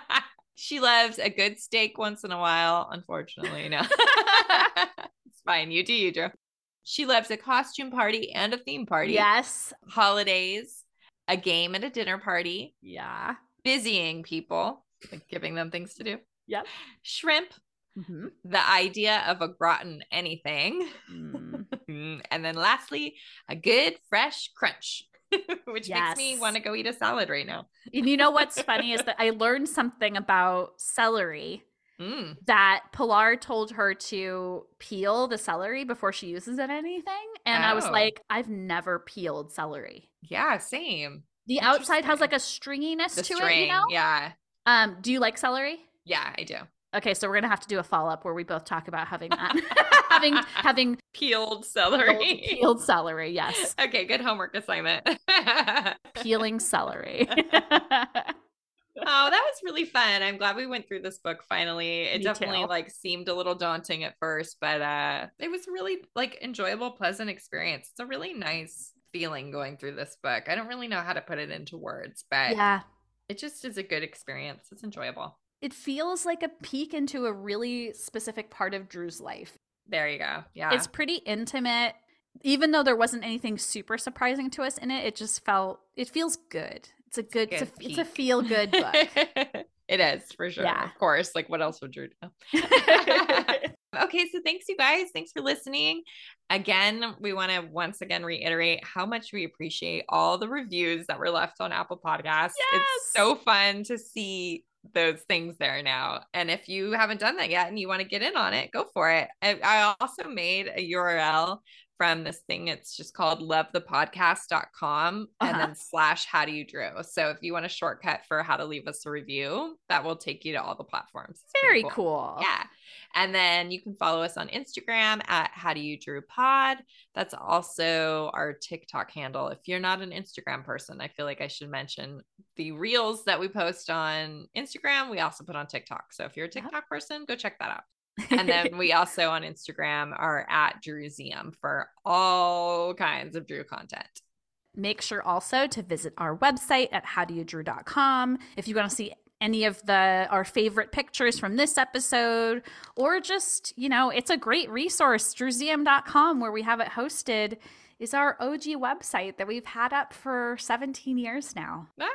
she loves a good steak once in a while. Unfortunately, no. it's fine. You do you, Drew. She loves a costume party and a theme party. yes. Holidays, a game and a dinner party, Yeah. busying people, like giving them things to do. Yep. Shrimp, hmm the idea of a gratin anything. Mm. And then lastly, a good fresh crunch, which makes me want to go eat a salad right now. And you know what's funny is that I learned something about celery Mm, that Pilar told her to peel the celery before she uses it anything. And I was Oh. like, I've never peeled celery. yeah, same. The outside has like a stringiness The to string. it, you know? Yeah. Um, do you like celery? Yeah, I do. Okay, so we're gonna have to do a follow up where we both talk about having that, having having Peeled peeled, celery. peeled celery. Yes, okay, good homework assignment. peeling celery. Oh, that was really fun. I'm glad we went through this book finally. It Me definitely too. like seemed a little daunting at first, but uh it was really like enjoyable, pleasant experience. It's a really nice feeling going through this book. I don't really know how to put it into words, but yeah, it just is a good experience. It's enjoyable. It feels like a peek into a really specific part of Drew's life. There you go. Yeah. It's pretty intimate. Even though there wasn't anything super surprising to us in it, it just felt it feels good. It's a good, it's, a, it's a feel good book. it is for sure. Yeah. Of course. Like what else would Drew do? okay, so thanks you guys. Thanks for listening. Again, we want to once again reiterate how much we appreciate all the reviews that were left on Apple Podcasts. It's so fun to see those things there now. And if you haven't done that yet and you want to get in on it, go for it. I, I also made a URL from this thing. It's just called lovethepodcast.com and Uh-huh. then slash how do you drew. So if you want a shortcut for how to leave us a review, that will take you to all the platforms. It's Very cool. yeah. And then you can follow us on Instagram at How Do You Drew Pod. That's also our TikTok handle. If you're not an Instagram person, I feel like I should mention the reels that we post on Instagram. We also put on TikTok. So if you're a Yep. TikTok person, go check that out. and then we also on Instagram are at Drewseum for all kinds of Drew content. Make sure also to visit our website at howdoyoudrew.com if you want to see any of the our favorite pictures from this episode or just, you know, it's a great resource drewseum.com where we have it hosted is our OG website that we've had up for 17 years now. Ah.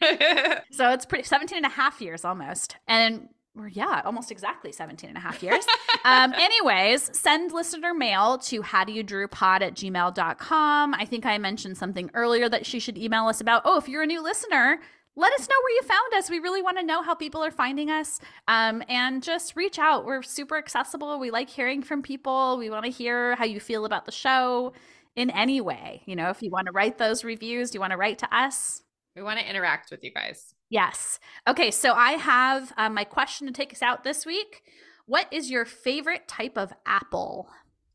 so it's pretty 17 and a half years almost. And or yeah, almost exactly 17 and a half years. um, anyways, send listener mail to howdoyoudrewpod at gmail.com. I think I mentioned something earlier that she should email us about. Oh, if you're a new listener, let us know where you found us. We really want to know how people are finding us. Um, and just reach out. We're super accessible. We like hearing from people. We want to hear how you feel about the show in any way. You know, if you want to write those reviews, do you want to write to us? We want to interact with you guys. Yes. Okay. So I have um, my question to take us out this week. What is your favorite type of apple?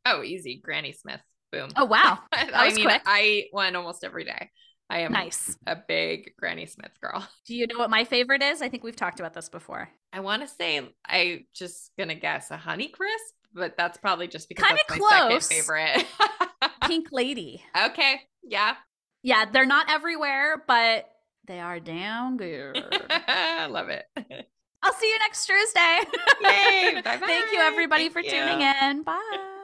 Oh, easy. Granny Smith. Boom. Oh, wow. I mean, quick. I eat one almost every day. I am Nice. a big Granny Smith girl. Do you know what my favorite is? I think we've talked about this before. I want to say I just gonna guess a Honey Crisp, but that's probably just because that's my close. favorite. Pink Lady. okay, yeah, Yeah, they're not everywhere, but they are down good. I love it. I'll see you next Thursday. Yay, bye-bye. Thank you, everybody, Thank for you. tuning in. Bye.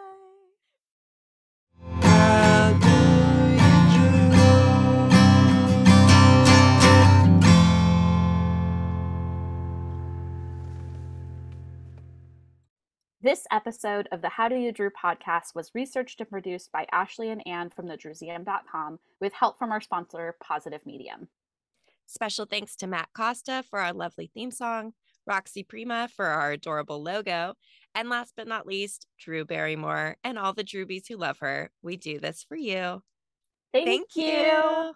This episode of the How Do You Drew podcast was researched and produced by Ashley and Anne from thedrewseum.com with help from our sponsor, Positive Medium. Special thanks to Matt Costa for our lovely theme song, Roxy Prima for our adorable logo, and last but not least, Drew Barrymore and all the Drewbies who love her. We do this for you. Thank, Thank you.